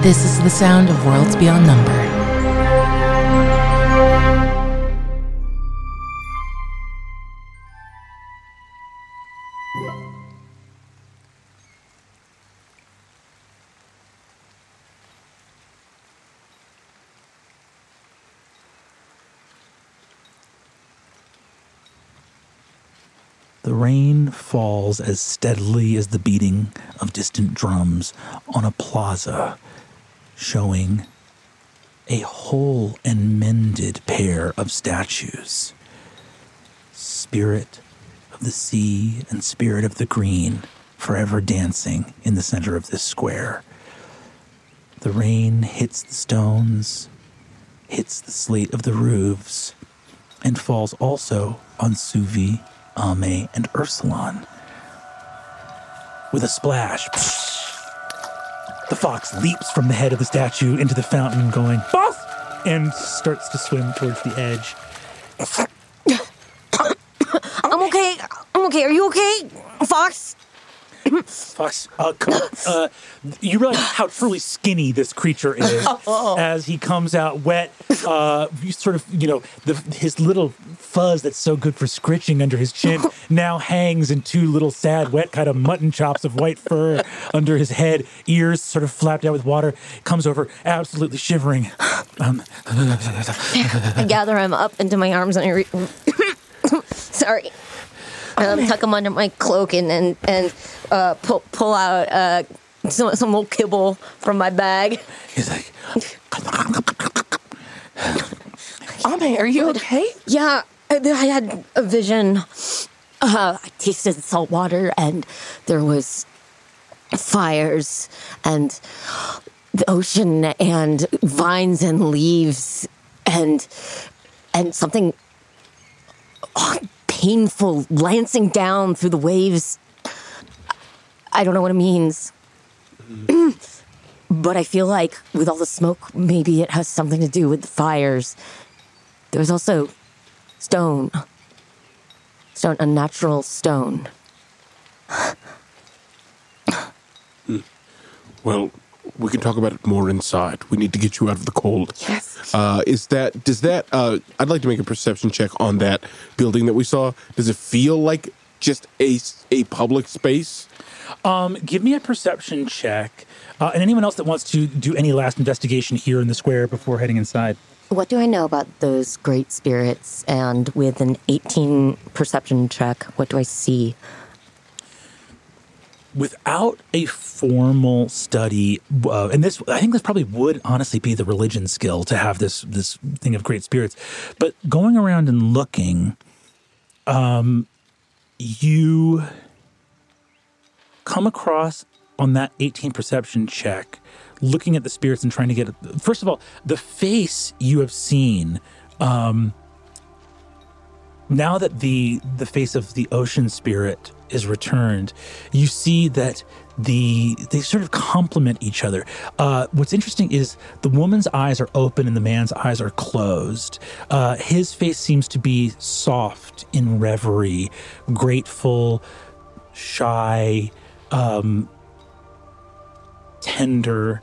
This is the sound of Worlds Beyond Number. The rain falls as steadily as the beating of distant drums on a plaza, showing a whole and mended pair of statues. Spirit of the sea and spirit of the green, forever dancing in the center of this square. The rain hits the stones, hits the slate of the roofs, and falls also on Suvi, Ame, and Eursulon. With a splash, the fox leaps from the head of the statue into the fountain, going, Boss! And starts to swim towards the edge. I'm okay. I'm okay. Are you okay, Fox? Fox, uh, come, uh, you realize how truly skinny this creature is as he comes out wet. Uh, you sort of, you know, the, his little fuzz that's so good for scritching under his chin now hangs in two little sad, wet kind of mutton chops of white fur under his head. Ears sort of flapped out with water. Comes over, absolutely shivering. Um, I gather him up into my arms and I re- sorry. Um, tuck them under my cloak and and, and uh, pull pull out uh, some some little kibble from my bag. he's like, Ame, are you okay? Yeah, I, I had a vision. Uh, I tasted salt water and there was fires and the ocean and vines and leaves and and something oh, painful lancing down through the waves. I don't know what it means. but I feel like with all the smoke, maybe it has something to do with the fires. There's also stone. Stone, a natural stone. Hmm. Well, we can talk about it more inside. We need to get you out of the cold. Yes. Uh, is that does that? Uh, I'd like to make a perception check on that building that we saw. Does it feel like just a a public space? Um, give me a perception check. Uh, and anyone else that wants to do any last investigation here in the square before heading inside. What do I know about those great spirits? And with an 18 perception check, what do I see? Without a formal study, uh, and this, I think this probably would honestly be the religion skill to have this this thing of great spirits. But going around and looking, um, you come across on that 18 perception check looking at the spirits and trying to get first of all the face you have seen um now that the the face of the ocean spirit is returned you see that the they sort of complement each other. Uh, what's interesting is the woman's eyes are open and the man's eyes are closed. Uh, his face seems to be soft in reverie grateful shy um, tender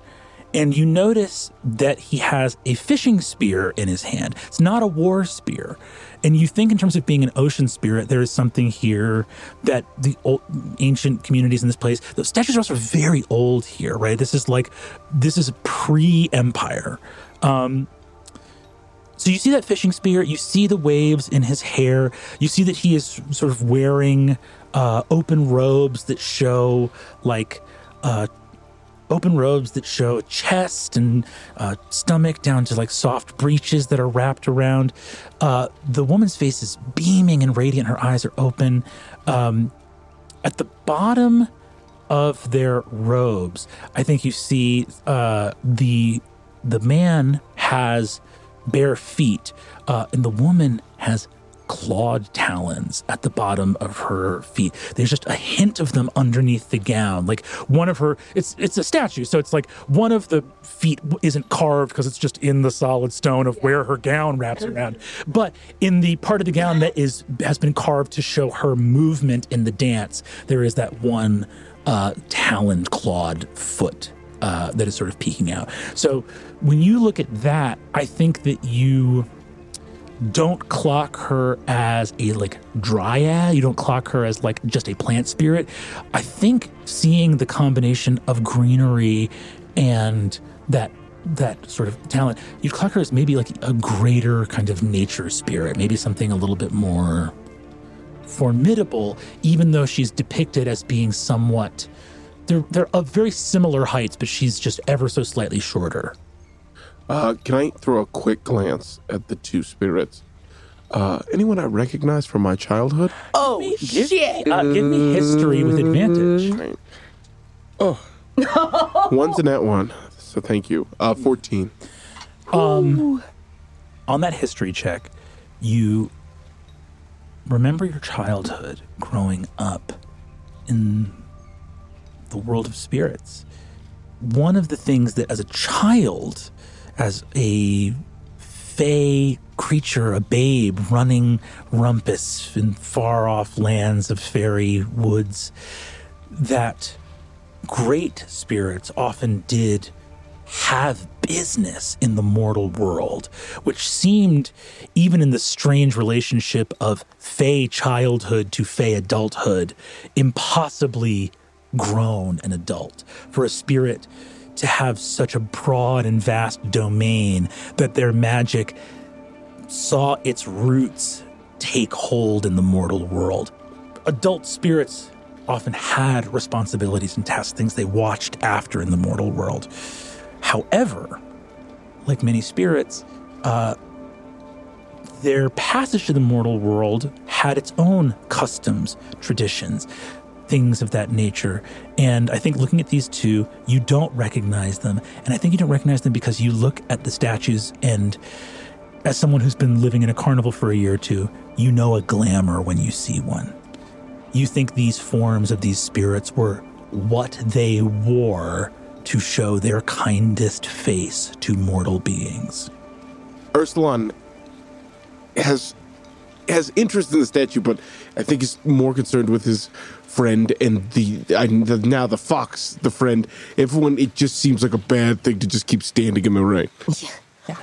and you notice that he has a fishing spear in his hand. It's not a war spear. And you think, in terms of being an ocean spirit, there is something here that the old, ancient communities in this place, the statues are very old here, right? This is like, this is pre empire. Um, so you see that fishing spear, you see the waves in his hair, you see that he is sort of wearing uh, open robes that show like uh, open robes that show chest and uh, stomach down to like soft breeches that are wrapped around. Uh, the woman's face is beaming and radiant. Her eyes are open. Um, at the bottom of their robes, I think you see uh, the the man has bare feet, uh, and the woman has clawed talons at the bottom of her feet. There's just a hint of them underneath the gown. Like one of her, it's it's a statue, so it's like one of the feet isn't carved because it's just in the solid stone of where her gown wraps around. But in the part of the gown that is has been carved to show her movement in the dance, there is that one uh, taloned, clawed foot uh, that is sort of peeking out. So when you look at that, I think that you don't clock her as a like dryad. You don't clock her as like just a plant spirit. I think seeing the combination of greenery and that that sort of talent you'd clock her as maybe like a greater kind of nature spirit maybe something a little bit more formidable even though she's depicted as being somewhat they're they're of very similar heights but she's just ever so slightly shorter Uh, can I throw a quick glance at the two spirits? Uh, anyone I recognize from my childhood? Oh Give shit! me, uh, give me history with advantage. Right. Oh, one's in that one. So thank you. Uh, fourteen. Um, on that history check, you remember your childhood growing up in the world of spirits. One of the things that, as a child, as a fey creature, a babe running rumpus in far off lands of fairy woods, that great spirits often did have business in the mortal world, which seemed, even in the strange relationship of fey childhood to fey adulthood, impossibly grown and adult. For a spirit to have such a broad and vast domain that their magic saw its roots take hold in the mortal world. Adult spirits often had responsibilities and tasks, things they watched after in the mortal world. However, like many spirits, uh, their passage to the mortal world had its own customs, traditions, things of that nature. And I think looking at these two, you don't recognize them. And I think you don't recognize them because you look at the statues and as someone who's been living in a carnival for a year or two, you know a glamour when you see one. You think these forms of these spirits were what they wore to show their kindest face to mortal beings. Eursulon has has interest in the statue, but I think he's more concerned with his friend and the, I, the now the fox, the friend. Everyone, it just seems like a bad thing to just keep standing in the rain. Yeah, yeah.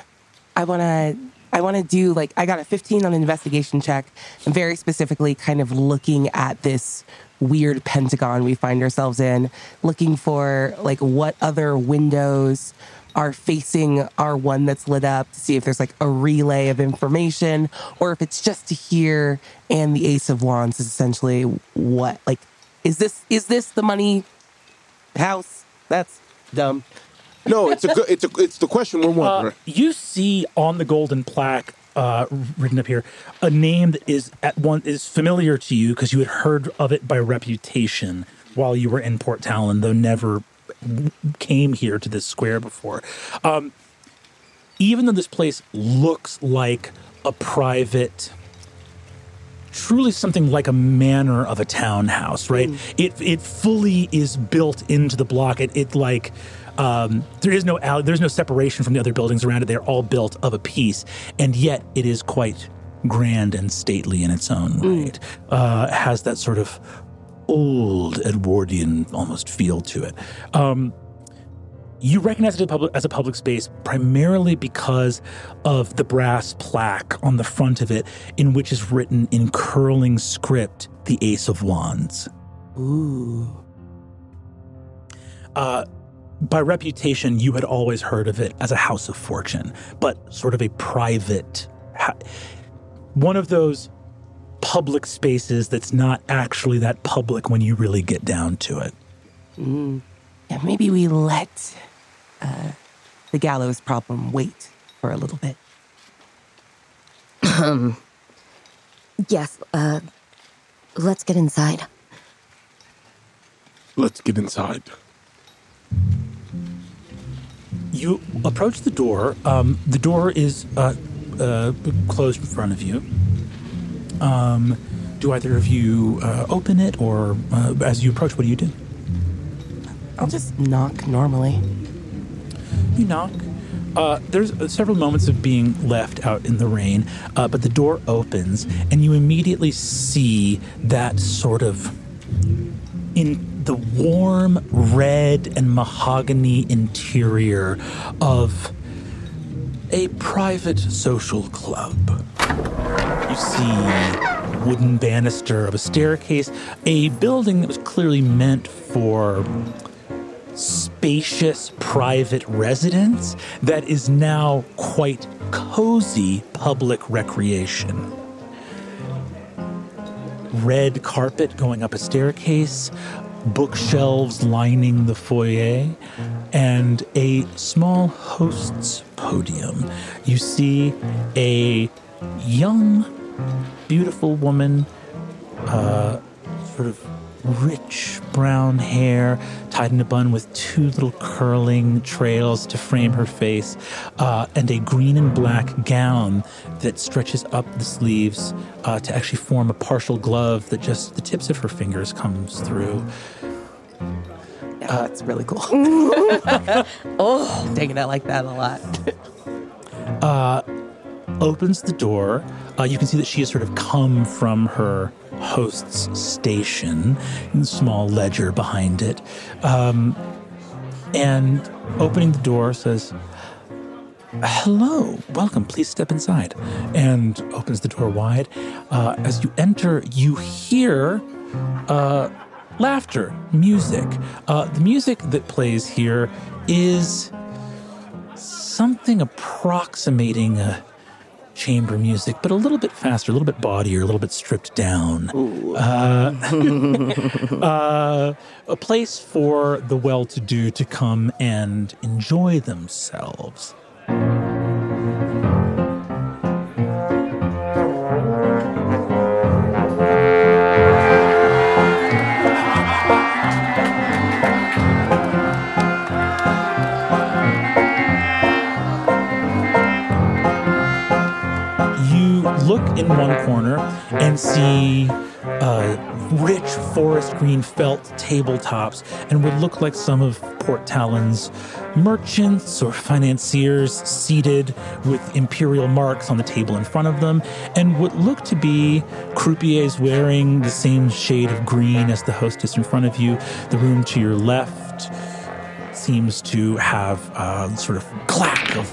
I want to. I want to do like I got a 15 on an investigation check, very specifically, kind of looking at this weird pentagon we find ourselves in, looking for like what other windows are facing our one that's lit up to see if there's like a relay of information or if it's just to hear and the ace of wands is essentially what like is this is this the money house that's dumb No, it's a good. It's a. It's the question we're Uh, wondering. you see on the golden plaque uh, written up here a name that is at one is familiar to you because you had heard of it by reputation while you were in Port Talon, though never came here to this square before. Um, even though this place looks like a private truly something like a manor of a townhouse, right? It it fully is built into the block. It it like um, there is no alley, there's no separation from the other buildings around it. They're all built of a piece, and yet it is quite grand and stately in its own right. Uh, has that sort of old Edwardian almost feel to it. Um, you recognize it as a, public, as a public space primarily because of the brass plaque on the front of it, in which is written in curling script the Ace of Wands. ooh Uh, by reputation, you had always heard of it as a house of fortune, but sort of a private, ha- one of those public spaces that's not actually that public when you really get down to it. yeah maybe we let uh, the gallows problem wait for a little bit Yes, uh, let's get inside. Let's get inside. You approach the door. Um, the door is uh, uh, closed in front of you. Um, do either of you uh, open it, or uh, as you approach, what do you do? i'll just knock normally You knock. Uh, there's uh, several moments of being left out in the rain, uh, but the door opens, and you immediately see that sort of in the warm red and mahogany interior of a private social club. You see wooden banister of a staircase, a building that was clearly meant for spacious private residence that is now quite cozy public recreation. Red carpet going up a staircase, bookshelves lining the foyer, and a small host's podium. You see a young, beautiful woman, uh, sort of rich brown hair tied in a bun with two little curling trails to frame her face, uh, and a green and black gown that stretches up the sleeves uh, to actually form a partial glove that just the tips of her fingers comes through. Yeah, that's really cool. oh, taking it I like that a lot. opens the door. Uh, you can see that she has sort of come from her host's station, and small ledger behind it. Um, and opening the door says, Hello, welcome, please step inside. And opens the door wide. Uh, as you enter, you hear uh, laughter, music. Uh, the music that plays here is something approximating a chamber music, but a little bit faster, a little bit bawdier, a little bit stripped down. Uh, uh, a place for the well to do to come and enjoy themselves. In one corner and see uh, rich forest green felt tabletops and would look like some of Port Talon's merchants or financiers seated with imperial marks on the table in front of them, and what look to be croupiers wearing the same shade of green as the hostess in front of you. The room to your left seems to have a sort of clack of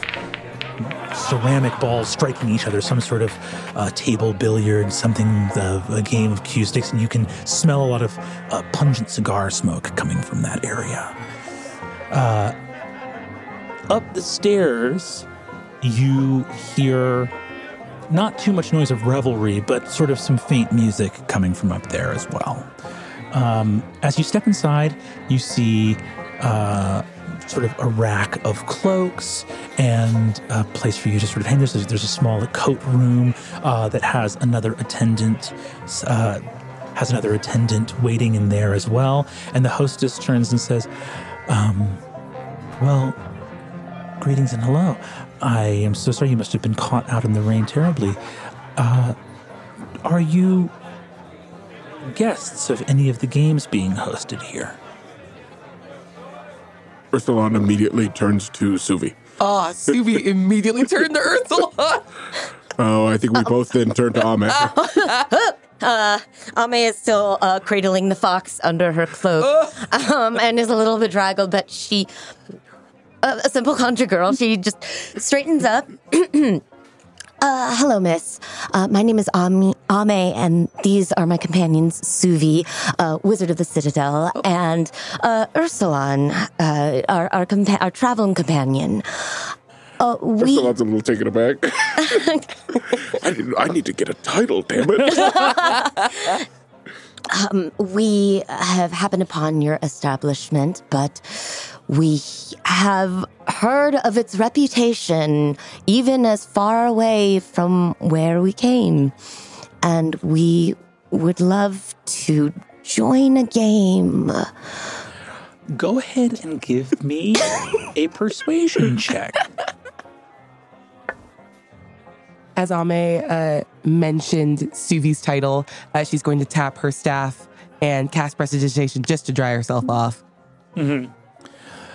ceramic balls striking each other, some sort of uh, table billiard, something, uh, a game of cue sticks, and you can smell a lot of uh, pungent cigar smoke coming from that area. Uh, up the stairs, you hear not too much noise of revelry, but sort of some faint music coming from up there as well. Um, as you step inside, you see uh, sort of a rack of cloaks and a place for you to sort of hang. There's a, there's a small coat room uh, that has another attendant. Uh, has another attendant waiting in there as well. And the hostess turns and says, um, "Well, greetings and hello. I am so sorry you must have been caught out in the rain terribly. Uh, are you guests of any of the games being hosted here?" Eursulon immediately turns to Suvi. Ah, Suvi immediately turned to Ursula. Oh, I think we both then turned to Ame. Ame is still uh, cradling the fox under her cloak um, and is a little bedraggled, but she, uh, a simple conjure girl, she just straightens up. Uh, hello, miss. Uh, my name is Ame, Ame, and these are my companions, Suvi, uh, Wizard of the Citadel, and uh, Eursulon, uh, our our, compa- our traveling companion. Uh, we Eursulon's a little taken aback. I, didn't, I need to get a title, damn it. we have happened upon your establishment, but we have heard of its reputation even as far away from where we came. And we would love to join a game. Go ahead and give me a persuasion check. As Ame uh, mentioned Suvi's title, uh, she's going to tap her staff and cast prestidigitation just to dry herself off.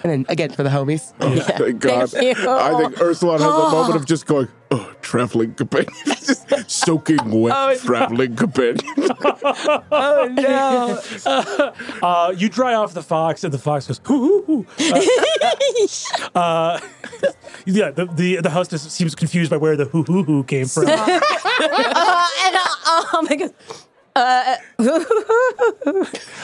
And then again for the homies. Thank God. Thank you. I think Ursula has a moment of just going, oh, traveling companion, just soaking wet traveling companion. Oh no! Uh, you dry off the fox, and the fox goes, hoo, hoo, hoo. Uh, uh, yeah, the, the, the hostess seems confused by where the hoo, hoo, hoo came from. Uh, and uh, oh my god.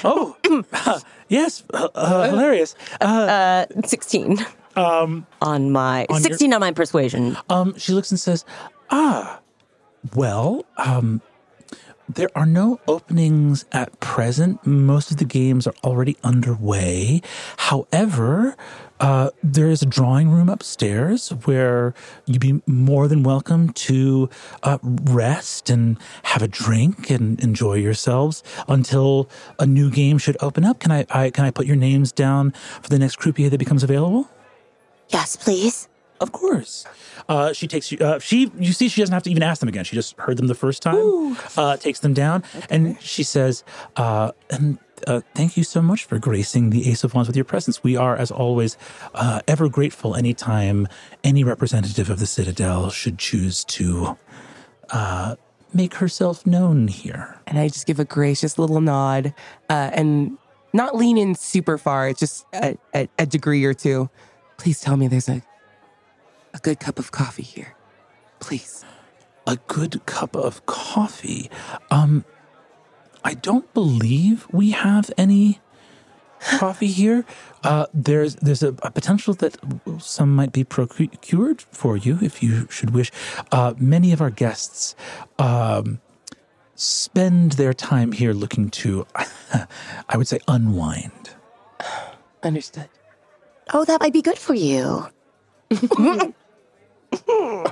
oh, yes, uh, uh, hilarious. Uh, 16 um, on my on your- 16 on my persuasion. um, she looks and says, ah, well, um, there are no openings at present. Most of the games are already underway. However, uh, there is a drawing room upstairs where you'd be more than welcome to uh, rest and have a drink and enjoy yourselves until a new game should open up. Can I, I can I put your names down for the next croupier that becomes available? Yes, please. Of course. Uh, she takes you. Uh, she you see she doesn't have to even ask them again. She just heard them the first time. Uh, takes them down, and she says, uh, "And uh, thank you so much for gracing the Ace of Wands with your presence. We are, as always, uh, ever grateful anytime any representative of the Citadel should choose to uh, make herself known here." And I just give a gracious little nod uh, and not lean in super far, It's just a, a, a degree or two. Please tell me there's a a good cup of coffee here. Please. a good cup of coffee. Um, I don't believe we have any coffee here. Uh, there's there's a, a potential that some might be procured for you if you should wish. Uh, many of our guests um, spend their time here looking to, I would say, unwind. Understood. Oh, that might be good for you. Ooh.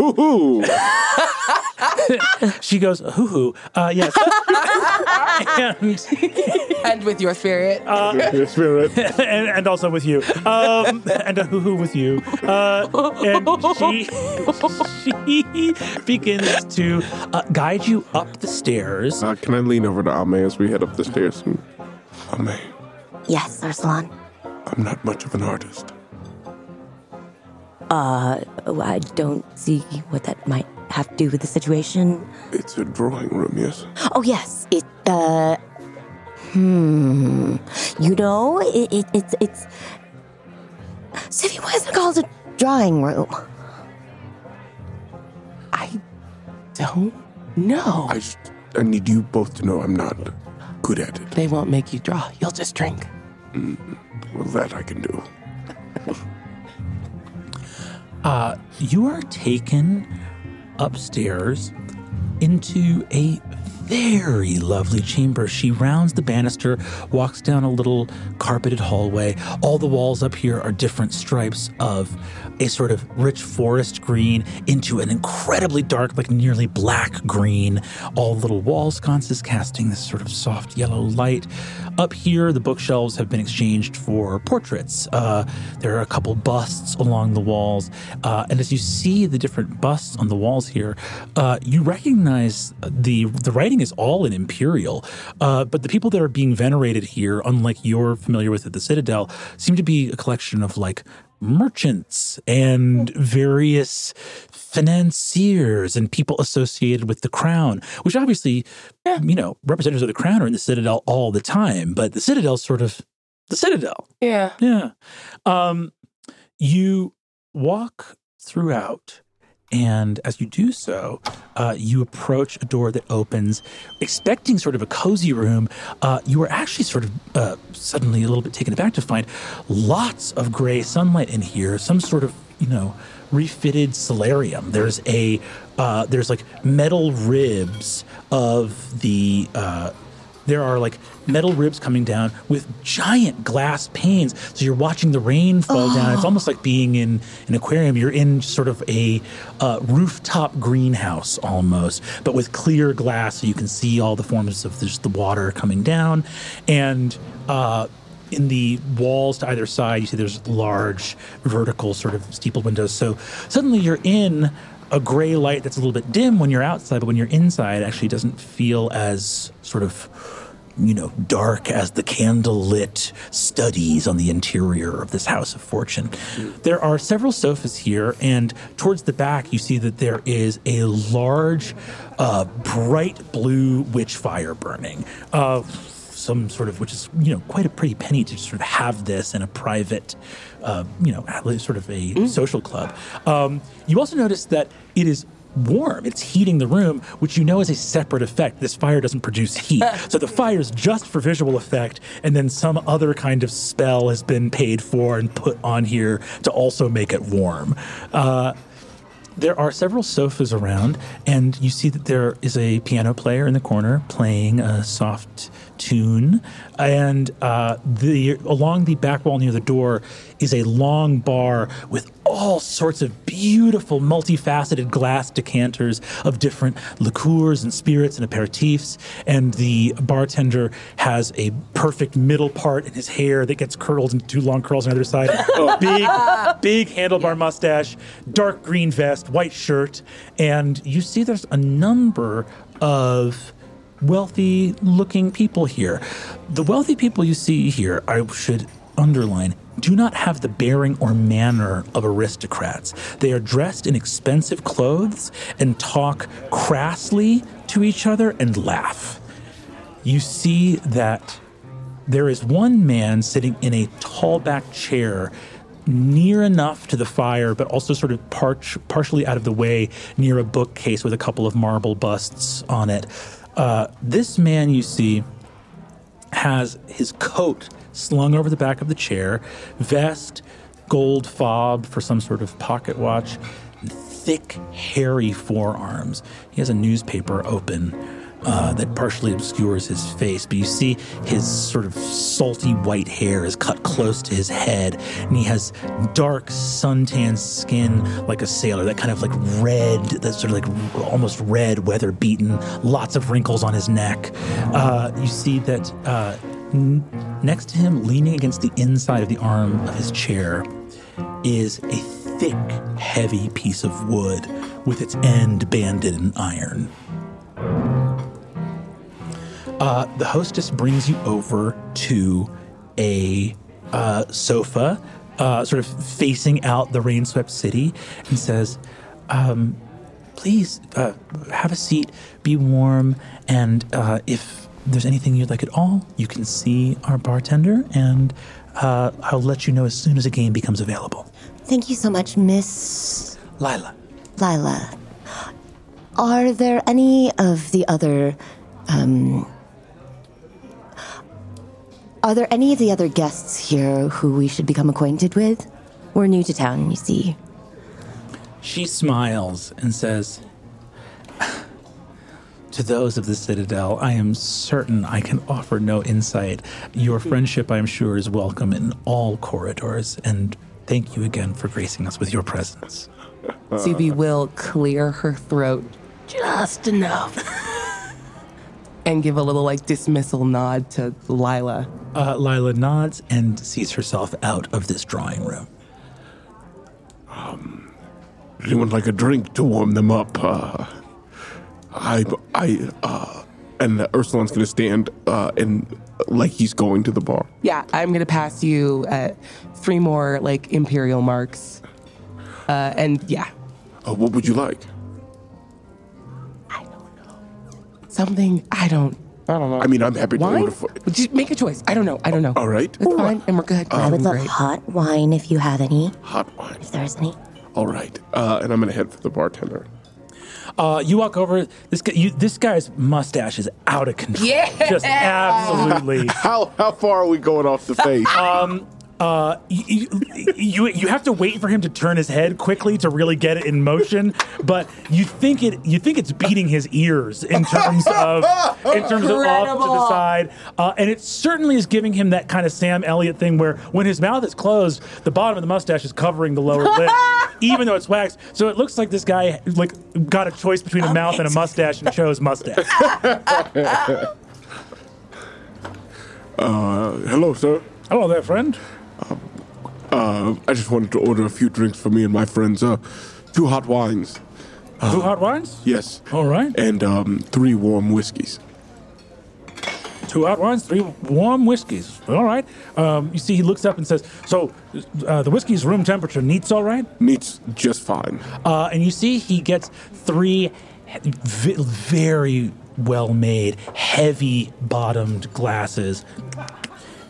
Ooh. She goes, hoo hoo. Uh, yes. and And with your spirit. Your spirit. and, and also with you, um, and a hoo hoo with you. Uh, and she she begins to uh, guide you up the stairs. Uh, can I lean over to Ame as we head up the stairs? And, Ame, Yes, Arslan. I'm not much of an artist. Oh, I don't see what that might have to do with the situation. It's a drawing room, yes. Oh, yes. It, uh, hmm. You know, it, it, it's, it's. City, why is it called a drawing room? I don't know. I, I need you both to know I'm not good at it. They won't make you draw. You'll just drink. Well, that I can do. Uh, you are taken upstairs into a very lovely chamber. She rounds the banister, walks down a little carpeted hallway. All the walls up here are different stripes of a sort of rich forest green into an incredibly dark, like nearly black green. All little wall sconces casting this sort of soft yellow light. Up here, the bookshelves have been exchanged for portraits. Uh, there are a couple busts along the walls. Uh, and as you see the different busts on the walls here, uh, you recognize the, the writing is all in Imperial. Uh, but the people that are being venerated here, unlike you're familiar with at the Citadel, seem to be a collection of like merchants and various financiers and people associated with the crown, which obviously, you know, representatives of the crown are in the Citadel all the time, but the Citadel's sort of the Citadel. Yeah. Yeah. Um, you walk throughout, and as you do so, uh, you approach a door that opens, expecting sort of a cozy room. Uh, you are actually sort of uh, suddenly a little bit taken aback to find lots of gray sunlight in here, some sort of, you know, refitted solarium. There's a uh, there's like metal ribs of the uh, there are like metal ribs coming down with giant glass panes. So you're watching the rain fall down. It's almost like being in an aquarium. You're in sort of a uh, rooftop greenhouse almost, but with clear glass so you can see all the forms of just the water coming down. And uh, in the walls to either side, you see there's large vertical sort of steeple windows. So suddenly you're in a gray light that's a little bit dim when you're outside, but when you're inside, actually doesn't feel as sort of you know, dark as the candlelit studies on the interior of this house of fortune. There are several sofas here, and towards the back, you see that there is a large, uh, bright blue witch fire burning. Uh, some sort of, which is you know quite a pretty penny to sort of have this in a private, uh, you know, sort of a social club. Um, you also notice that it is warm. It's heating the room, which you know is a separate effect. This fire doesn't produce heat. so the fire is just for visual effect, and then some other kind of spell has been paid for and put on here to also make it warm. Uh, there are several sofas around, and you see that there is a piano player in the corner playing a soft tune. And uh, the along the back wall near the door is a long bar with all sorts of beautiful, multifaceted glass decanters of different liqueurs and spirits and aperitifs. And the bartender has a perfect middle part in his hair that gets curled into two long curls on either side. big, big handlebar mustache, dark green vest, white shirt. And you see there's a number of wealthy looking people here. The wealthy people you see here, I should underline, do not have the bearing or manner of aristocrats. They are dressed in expensive clothes and talk crassly to each other and laugh. You see that there is one man sitting in a tall back chair near enough to the fire, but also sort of parch- partially out of the way near a bookcase with a couple of marble busts on it. Uh, this man you see has his coat slung over the back of the chair, vest, gold fob for some sort of pocket watch, thick, hairy forearms. He has a newspaper open uh, that partially obscures his face, but you see his sort of salty white hair is cut close to his head, and he has dark suntan skin like a sailor, that kind of like red, that sort of like almost red, weather beaten, lots of wrinkles on his neck. Uh, you see that uh, n- next to him, leaning against the inside of the arm of his chair, is a thick, heavy piece of wood with its end banded in iron. Uh, the hostess brings you over to a uh, sofa, uh, sort of facing out the rain swept city, and says, um, Please uh, have a seat, be warm, and uh, if there's anything you'd like at all, you can see our bartender, and uh, I'll let you know as soon as a game becomes available. Thank you so much, Miss Lila. Lila. Are there any of the other, um, are there any of the other guests here who we should become acquainted with? We're new to town, you see. She smiles and says, To those of the Citadel, I am certain I can offer no insight. Your friendship, I am sure, is welcome in all corridors, and thank you again for gracing us with your presence. Suvi will clear her throat just enough and give a little like dismissal nod to Lila. Uh, Lila nods and sees herself out of this drawing room. Um, Anyone like a drink to warm them up? Uh, I, I, uh, and Eursulon's gonna stand uh, and like he's going to the bar. Yeah, I'm gonna pass you uh, three more like imperial marks, uh, and yeah, Uh, what would you like? Something I don't. I don't know. I mean, I'm happy to Wine? order for. Just make a choice. I don't know. I don't know. All right. It's fine, and we're good. I would love great. hot wine if you have any, Hot wine. if there's any. All right. Uh, and I'm gonna head for the bartender. Uh, you walk over. This guy, you, this guy's mustache is out of control. Yeah, just absolutely. How how far are we going off the face? Uh, you, you you have to wait for him to turn his head quickly to really get it in motion. But you think it you think it's beating his ears in terms of in terms of off to the side, uh, and it certainly is giving him that kind of Sam Elliott thing where when his mouth is closed, the bottom of the mustache is covering the lower lip, even though it's waxed. So it looks like this guy like got a choice between a mouth and a mustache and chose mustache. Uh, hello, sir. Hello there, friend. Uh, I just wanted to order a few drinks for me and my friends. Uh, two hot wines. Two hot wines. Yes. All right. And um, three warm whiskeys. two hot wines, three warm whiskeys. All right. Um, you see, he looks up and says, "So, uh, the whiskey's room temperature. Neat's all right." Meat's just fine. Uh, and you see, he gets three v- very well made, heavy bottomed glasses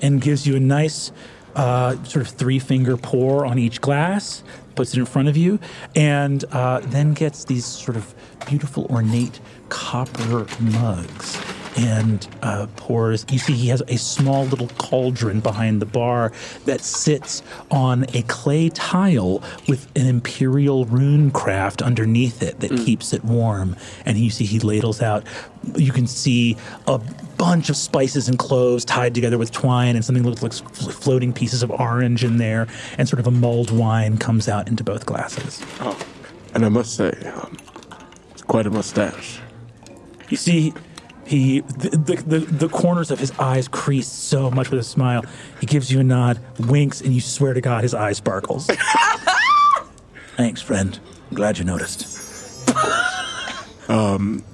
and gives you a nice uh, sort of three finger pour on each glass, puts it in front of you, and uh, then gets these sort of beautiful, ornate copper mugs. And uh, pours. You see, he has a small little cauldron behind the bar that sits on a clay tile with an imperial rune craft underneath it that keeps it warm. And you see, he ladles out. You can see a bunch of spices and cloves tied together with twine, and something looks like floating pieces of orange in there, and sort of a mulled wine comes out into both glasses. Oh, and I must say, um, it's quite a mustache. You see, he the, the, the, the corners of his eyes crease so much with a smile. He gives you a nod, winks, and you swear to God his eye sparkles. Thanks, friend. I'm glad you noticed. Um,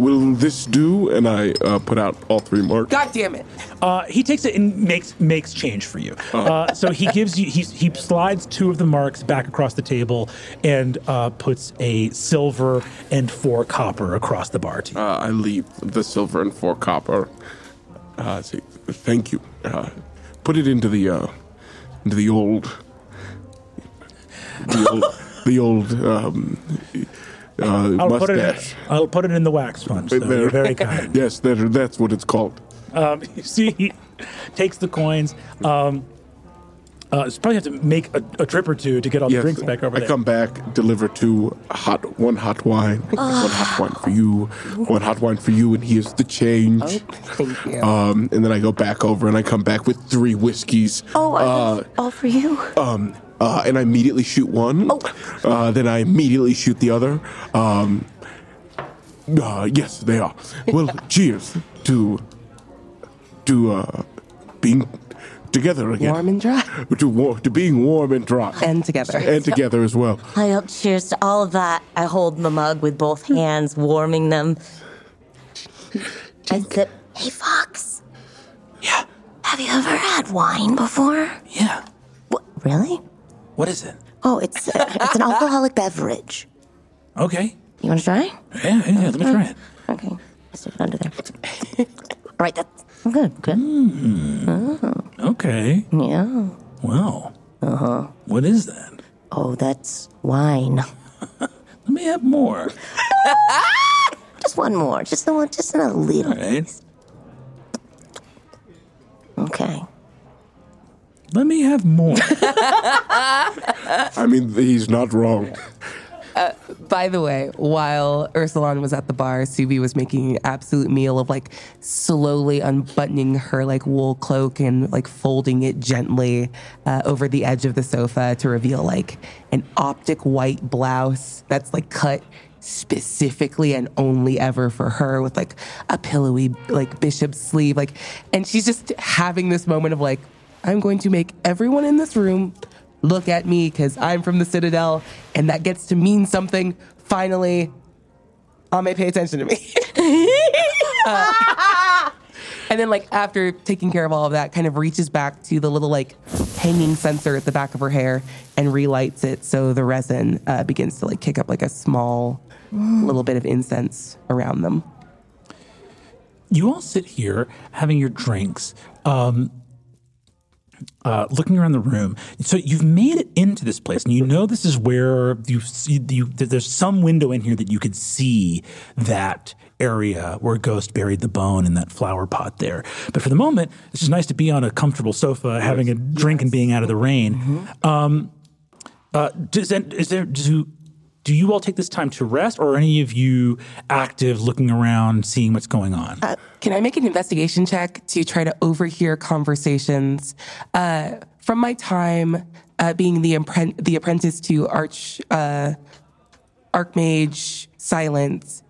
Will this do? And I uh, put out all three marks. God damn it. Uh, he takes it and makes makes change for you. Uh, so he gives you he he slides two of the marks back across the table and uh, puts a silver and four copper across the bar to you. Uh, I leave the silver and four copper. Uh, say, thank you. Uh, put it into the uh, into the old the old, the old um, uh, I'll put it. mustache. I'll put it in the wax So there. you're very kind. yes, that, that's what it's called. Um, you see, he takes the coins. Um, uh, so probably have to make a, a trip or two to get all the drinks back over I there. come back, deliver two hot, one hot wine, one hot wine for you, one hot wine for you, and here's the change. Thank you. Um, and then I go back over and I come back with three whiskeys. Oh, uh, all for you? um, uh, and I immediately shoot one. Uh, then I immediately shoot the other. Um, uh, yes, they are. Well, cheers to to uh, being together again. Warm and dry. To war- to being warm and dry. And together. and together as well. I hope cheers to all of that. I hold the mug with both hands, warming them. I sip. Hey, Fox. yeah, Have you ever had wine before? yeah. What, really? What is it? Oh, it's uh, it's an alcoholic beverage. Okay. You want to try? Yeah, yeah, yeah, let me try it. Okay. I stick it under there. right. That's good. Good. Okay. Yeah. Well. Uh huh. What is that? Oh, that's wine. Let me have more. Just one more. Just a one. Just a little. All right. Okay. Let me have more. I mean, he's not wrong. By the way, while Eursulon was at the bar, Suvi was making an absolute meal of like slowly unbuttoning her like wool cloak and like folding it gently uh, over the edge of the sofa to reveal like an optic white blouse that's like cut specifically and only ever for her with like a pillowy like bishop sleeve like and she's just having this moment of like i'm going to make everyone in this room look at me because i'm from the citadel and that gets to mean something. Finally Ame, pay attention to me. Uh, and then like after taking care of all of that kind of reaches back to the little like hanging sensor at the back of her hair and relights it so the resin uh, begins to like kick up like a small little bit of incense around them. You all sit here having your drinks, um, uh, looking around the room. So you've made it into this place, and you know this is where you see you, there's some window in here that you could see that area where Ghost buried the bone in that flower pot there. But for the moment, it's just nice to be on a comfortable sofa, having a drink and being out of the rain. Um, uh, does that, is there do do you all take this time to rest, or are any of you active, looking around, seeing what's going on? Uh, can I make an investigation check to try to overhear conversations uh, from my time uh, being the the apprentice to Arch uh, Archmage Silence?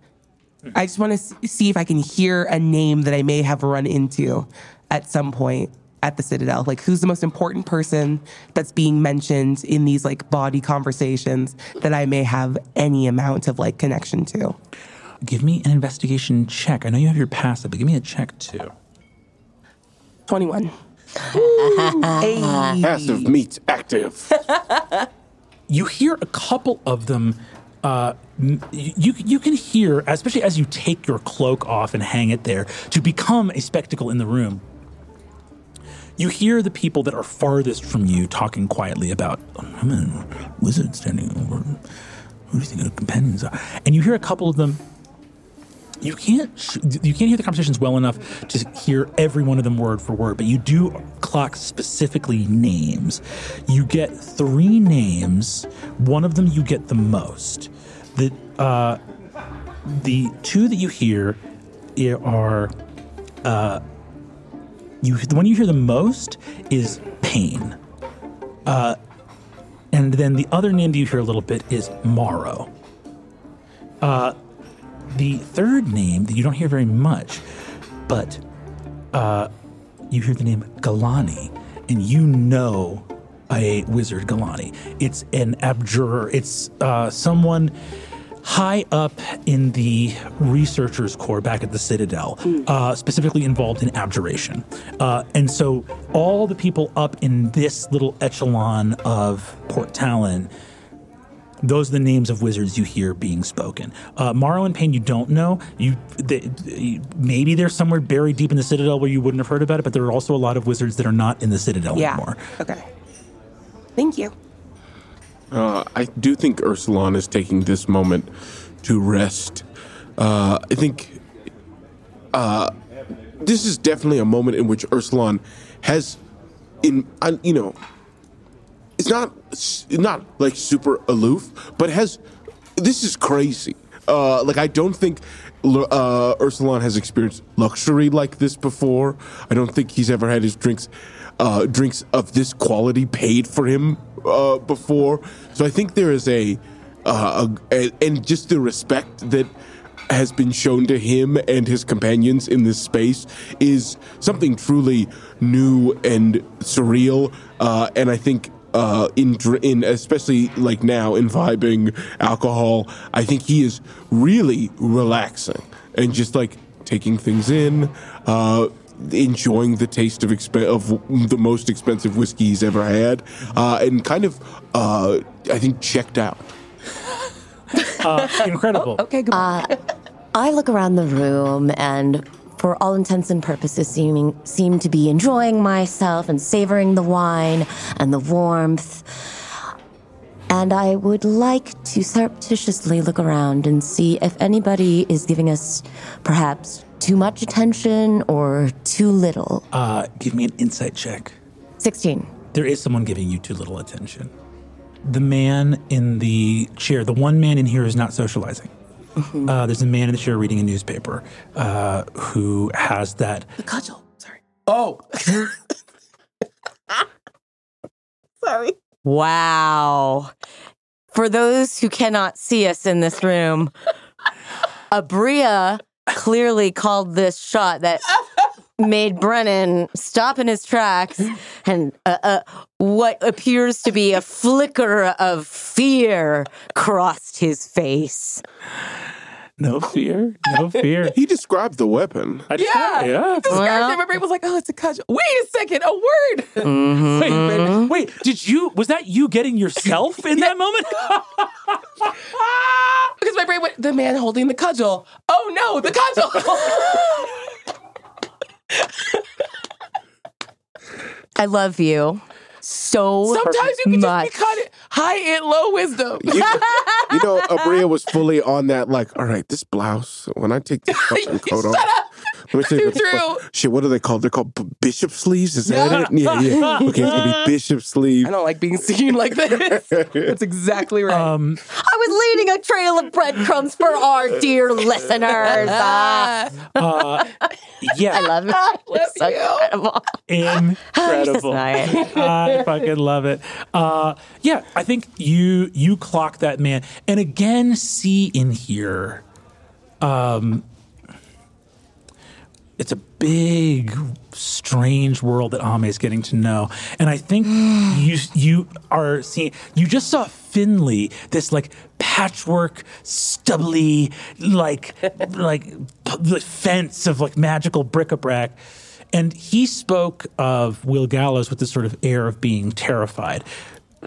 I just want to see if I can hear a name that I may have run into at some point at the Citadel. Like, who's the most important person that's being mentioned in these like body conversations that I may have any amount of like connection to? Give me an investigation check. I know you have your passive, but give me a check too. 21. Passive meets active. you hear a couple of them. Uh, you you can hear, especially as you take your cloak off and hang it there to become a spectacle in the room. You hear the people that are farthest from you talking quietly about, I'm a wizard standing over. Who do you think our companions are? And you hear a couple of them. You can't sh- you can't hear the conversations well enough to hear every one of them word for word, but you do clock specifically names. You get three names. One of them you get the most. The uh, the two that you hear are uh, you the one you hear the most is Payne. Uh, and then the other name that you hear a little bit is Morrow. Uh, the third name that you don't hear very much, but uh, you hear the name Galani, and you know a wizard Galani. It's an abjurer. It's uh, someone high up in the researchers corps back at the Citadel, uh, specifically involved in abjuration. Uh, and so all the people up in this little echelon of Port Talon those are the names of wizards you hear being spoken. Uh, Morrow and Payne, you don't know. You they, maybe they're somewhere buried deep in the Citadel where you wouldn't have heard about it. But there are also a lot of wizards that are not in the Citadel Yeah. anymore. Okay. Thank you. Uh, I do think Eursulon is taking this moment to rest. Uh, I think uh, this is definitely a moment in which Eursulon has, in uh, you know, it's not not like super aloof, but has this is crazy. Uh, like I don't think uh, Eursulon has experienced luxury like this before. I don't think he's ever had his drinks uh, drinks of this quality paid for him uh, before. So I think there is a, uh, a, and just the respect that has been shown to him and his companions in this space is something truly new and surreal. Uh, and I think uh, in in especially like now in vibing alcohol, I think he is really relaxing and just like taking things in. Uh, enjoying the taste of exp- of the most expensive whiskey he's ever had, uh, and kind of, uh, I think, checked out. Uh, incredible. Okay, good. I look around the room and for all intents and purposes seeming seem to be enjoying myself and savoring the wine and the warmth. And I would like to surreptitiously look around and see if anybody is giving us perhaps too much attention or too little. Uh, give me an insight check. 16. There is someone giving you too little attention. The man in the chair, the one man in here is not socializing. Uh, there's a man in the chair reading a newspaper uh, who has that the cudgel. Sorry. Oh. Sorry. Wow. For those who cannot see us in this room, Aabria clearly called this shot that made Brennan stop in his tracks and uh, uh, what appears to be a flicker of fear crossed his face. No fear, no fear. He described the weapon. I Yeah. yeah. This Well- guy my brain was like, oh, it's a cudgel. Wait a second, a word. Mm-hmm. Wait, wait, wait, did you? Was that you getting yourself in that moment? because my brain went, the man holding the cudgel. Oh no, the cudgel. I love you so Sometimes you can much. just be kind of high and low wisdom. You, you know, Aabria was fully on that. Like, all right, this blouse. When I take this fucking coat off, Shut up. Let me tell Too what true. fu- Shit, what are they called? They're called b- bishop sleeves. Is that it? Yeah, yeah. Okay, it's gonna be bishop sleeve. I don't like being seen like this. That's exactly right. Um, I was leading a trail of breadcrumbs for our dear listeners. Uh, uh, yeah, I love it. It's so you. incredible. incredible. Just I fucking love it. Uh, yeah, I think you you clock that man, and again, see in here. Um, it's a big, strange world that Ame is getting to know, and I think you you are seeing. You just saw Finley, this like patchwork, stubbly, like like the fence of like magical bric-a-brac, and he spoke of Will Gallows with this sort of air of being terrified.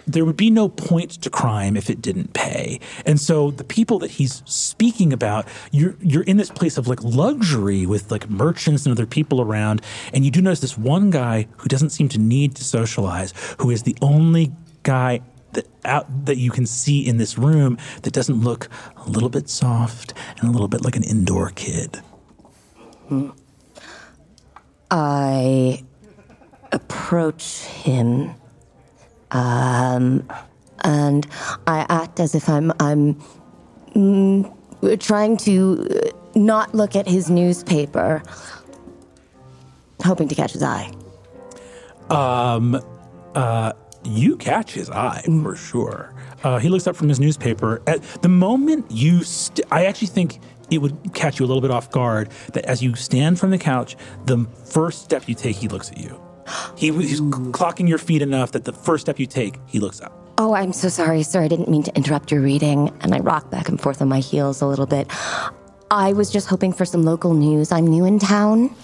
There would be no point to crime if it didn't pay. And so the people that he's speaking about, you're you're in this place of like luxury with like merchants and other people around, and you do notice this one guy who doesn't seem to need to socialize, who is the only guy that out that you can see in this room that doesn't look a little bit soft and a little bit like an indoor kid. Hmm. I approach him, um, and I act as if I'm I'm mm, trying to uh, not look at his newspaper, hoping to catch his eye. Um, You catch his eye for sure. Uh, he looks up from his newspaper. At the moment you, st- I actually think it would catch you a little bit off guard that as you stand from the couch, the first step you take, he looks at you. He, he's clocking your feet enough that the first step you take, he looks up. Oh, I'm so sorry, sir. I didn't mean to interrupt your reading, and I rock back and forth on my heels a little bit. I was just hoping for some local news. I'm new in town.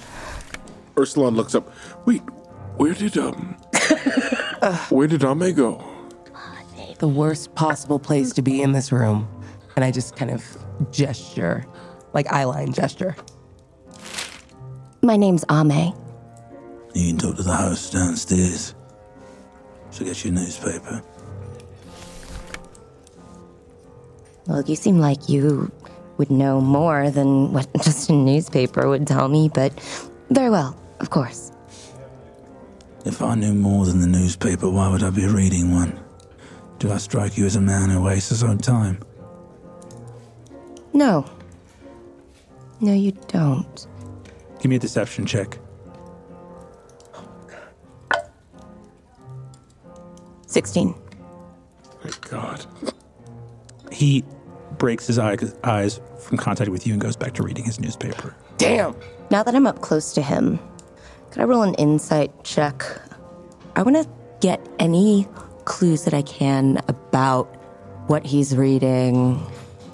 Eursulon looks up. Wait, where did um, where did Ame go? The worst possible place to be in this room. And I just kind of gesture, like eyeline gesture. My name's Ame. You can talk to the host downstairs. She'll get your newspaper. Well, you seem like you would know more than what just a newspaper would tell me, but very well, of course. If I knew more than the newspaper, why would I be reading one? Do I strike you as a man who wastes his own time? No. No, you don't. Give me a deception check. 16. My God. He breaks his eye, eyes from contact with you and goes back to reading his newspaper. Damn. Now that I'm up close to him, could I roll an insight check? I want to get any clues that I can about what he's reading,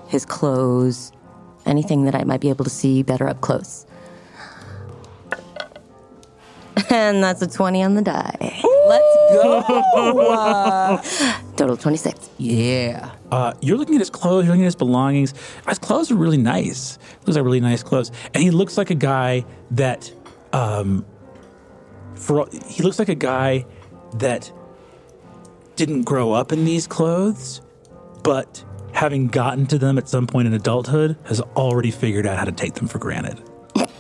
his clothes, anything that I might be able to see better up close. And that's a 20 on the die. Let's go. Total 26. yeah. Uh, you're looking at his clothes, you're looking at his belongings. His clothes are really nice. Looks like really nice clothes. And he looks like a guy that, um, for he looks like a guy that didn't grow up in these clothes, but having gotten to them at some point in adulthood, has already figured out how to take them for granted.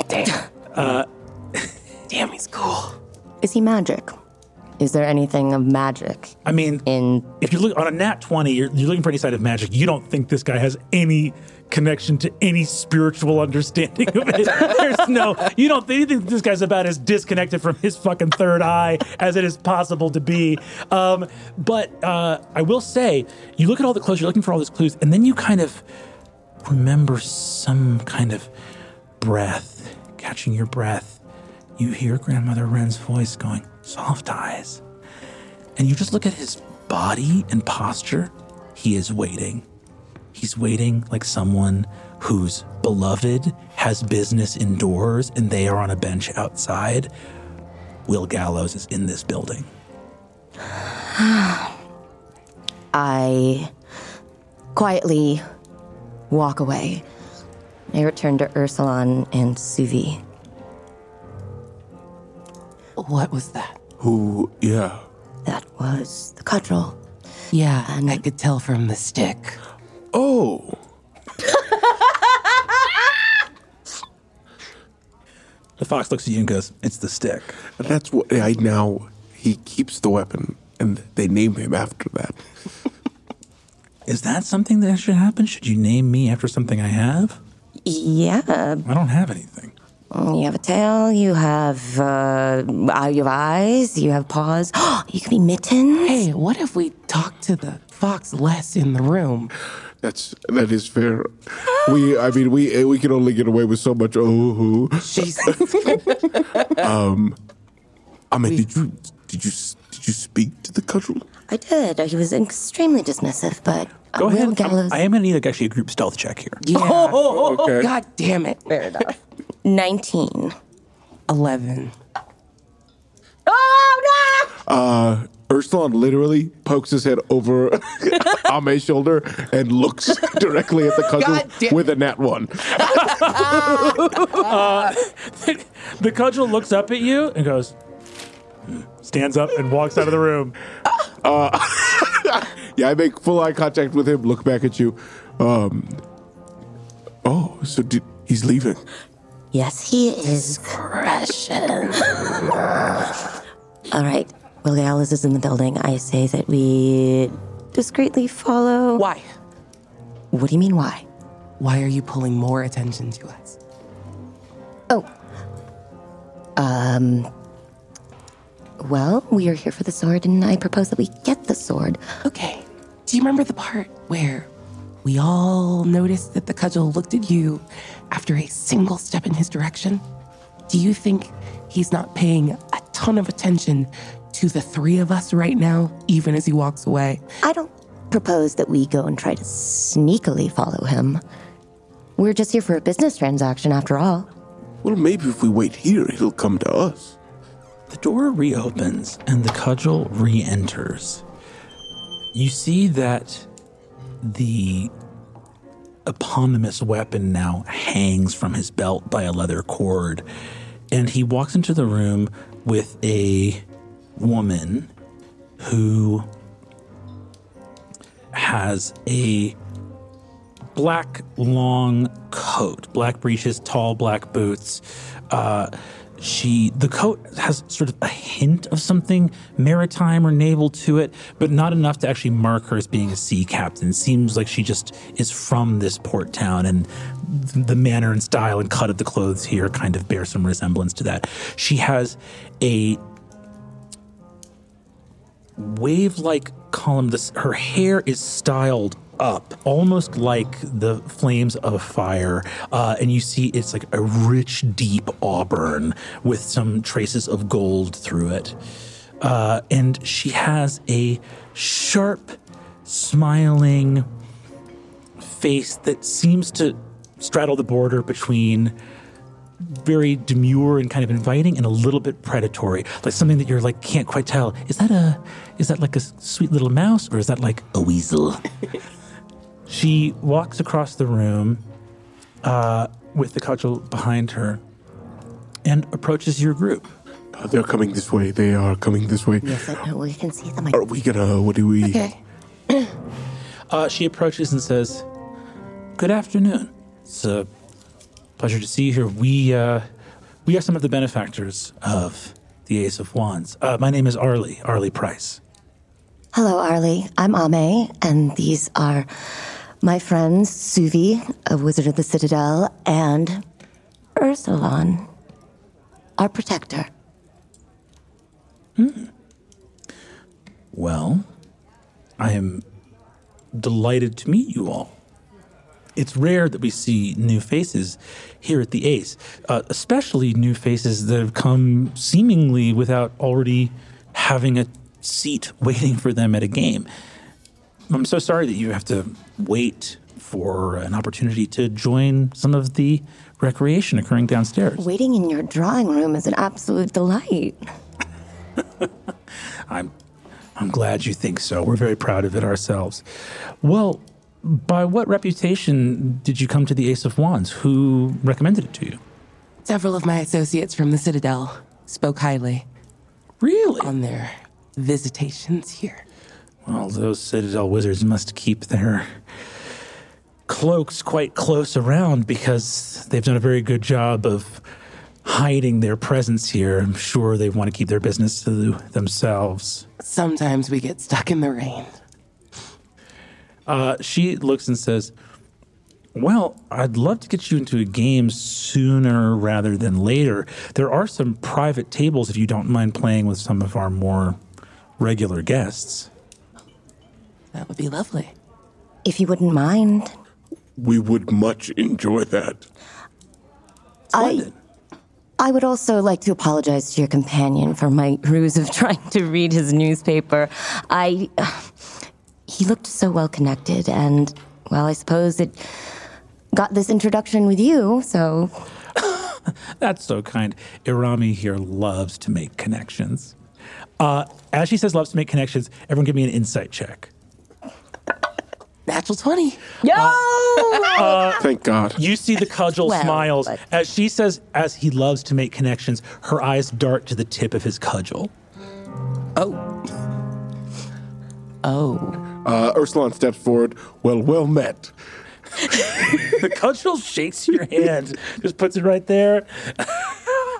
Damn, he's cool. Is he magic? Is there anything of magic I mean, in if you look on a nat 20, you're, you're looking for any side of magic. You don't think this guy has any connection to any spiritual understanding of it. There's no, you don't you think this guy's about as disconnected from his fucking third eye as it is possible to be. Um, but uh, I will say, you look at all the clues, you're looking for all these clues, and then you kind of remember some kind of breath, catching your breath. You hear Grandmother Wren's voice going, soft eyes and you just look at his body and posture, he is waiting. He's waiting like someone whose beloved has business indoors and they are on a bench outside. Will Gallows is in this building. I quietly walk away. I return to Eursulon and Suvi. What was that? Who? Yeah. That was the cudgel. Yeah, And- I could tell from the stick. Oh. The fox looks at you and goes, It's the stick. That's what I now. He keeps the weapon, and they name him after that. Is that something that should happen? Should you name me after something I have? Yeah, I don't have anything. You have a tail, you have, uh, you have eyes, you have paws. you can be mittens. Hey, what if we talk to the fox less in the room? That's that is fair. We, I mean, we we can only get away with so much. Oh, who? um, I mean, did you did you did you speak to the cudgel? I did. He was extremely dismissive, but Go Will ahead. Gallows. I am going to need like, actually a group stealth check here. yeah. Okay. God damn it. Fair enough. 19. 11. Uh, Eursulon literally pokes his head over Ame's shoulder and looks directly at the cudgel with a nat one. the cudgel looks up at you and goes, stands up and walks out of the room. Yeah, I make full eye contact with him, look back at you. Um, oh, so did, he's leaving. Yes, he is crashing. All right. Will Gallows is in the building. I say that we discreetly follow. Why? What do you mean, why? Why are you pulling more attention to us? Oh. Um. Well, we are here for the sword, and I propose that we get the sword. Okay. Do you remember the part where we all noticed that the cudgel looked at you after a single step in his direction? Do you think he's not paying a ton of attention to the three of us right now, even as he walks away? I don't propose that we go and try to sneakily follow him. We're just here for a business transaction, after all. Well, maybe if we wait here, he'll come to us. The door reopens and the cudgel re enters. You see that the eponymous weapon now hangs from his belt by a leather cord. And he walks into the room with a woman who has a black long coat, black breeches, tall black boots. Uh, she the coat has sort of a hint of something maritime or naval to it, but not enough to actually mark her as being a sea captain. Seems like she just is from this port town, and the manner and style and cut of the clothes here kind of bear some resemblance to that. She has a wave like column. This her hair is styled up, almost like the flames of fire, uh, and you see it's like a rich, deep auburn with some traces of gold through it. Uh, and she has a sharp, smiling face that seems to straddle the border between very demure and kind of inviting and a little bit predatory like something that you're like can't quite tell is that a is that like a sweet little mouse or is that like a weasel she walks across the room uh, with the cudgel behind her and approaches your group Uh, they're coming this way. They are coming this way. Yes, I know. We can see them. Are we gonna? What do we? Okay. uh, she approaches and says good afternoon it's a pleasure to see you here we uh, we are some of the benefactors of the ace of wands uh, my name is arlie arlie price Hello, Arlie. I'm Ame, and these are my friends Suvi, a wizard of the Citadel, and Eursulon, our protector. Hmm. Well, I am delighted to meet you all. It's rare that we see new faces here at the Ace, uh, especially new faces that have come seemingly without already having a seat waiting for them at a game. I'm so sorry that you have to wait for an opportunity to join some of the recreation occurring downstairs. Waiting in your drawing room is an absolute delight. I'm I'm glad you think so. We're very proud of it ourselves. Well, by what reputation did you come to the Ace of Wands? Who recommended it to you? Several of my associates from the Citadel spoke highly Really? on their visitations here. Well, those Citadel wizards must keep their cloaks quite close around because they've done a very good job of hiding their presence here. I'm sure they want to keep their business to themselves. Sometimes we get stuck in the rain. Uh, she looks and says, Well, I'd love to get you into a game sooner rather than later. There are some private tables if you don't mind playing with some of our more regular guests. That would be lovely. If you wouldn't mind, We would much enjoy that. Splendid. I would also like to apologize to your companion for my ruse of trying to read his newspaper. I. He looked so well connected, and, well, I suppose it got this introduction with you, so. That's so kind. Irami here loves to make connections. Uh, as she says, loves to make connections. Everyone, give me an insight check. Natural 20. Thank God. You see the cudgel Well, smiles but- as she says, as he loves to make connections. Her eyes dart to the tip of his cudgel. Oh. Oh. Uh, Eursulon steps forward. Well, well met. the cudgel shakes your hand, just puts it right there.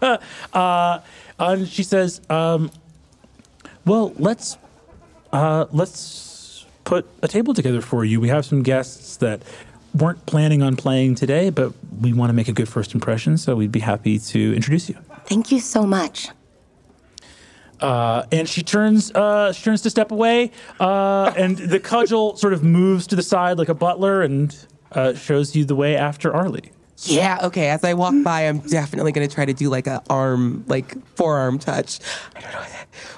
uh, and she says, um, "Well, let's uh, let's put a table together for you. We have some guests that weren't planning on playing today, but we want to make a good first impression, so we'd be happy to introduce you." Thank you so much. Uh, and she turns uh, she turns to step away, uh, and the cudgel sort of moves to the side like a butler and uh, shows you the way after Arlie. Yeah, okay. As I walk by, I'm definitely gonna try to do like a arm, like forearm touch. I don't know.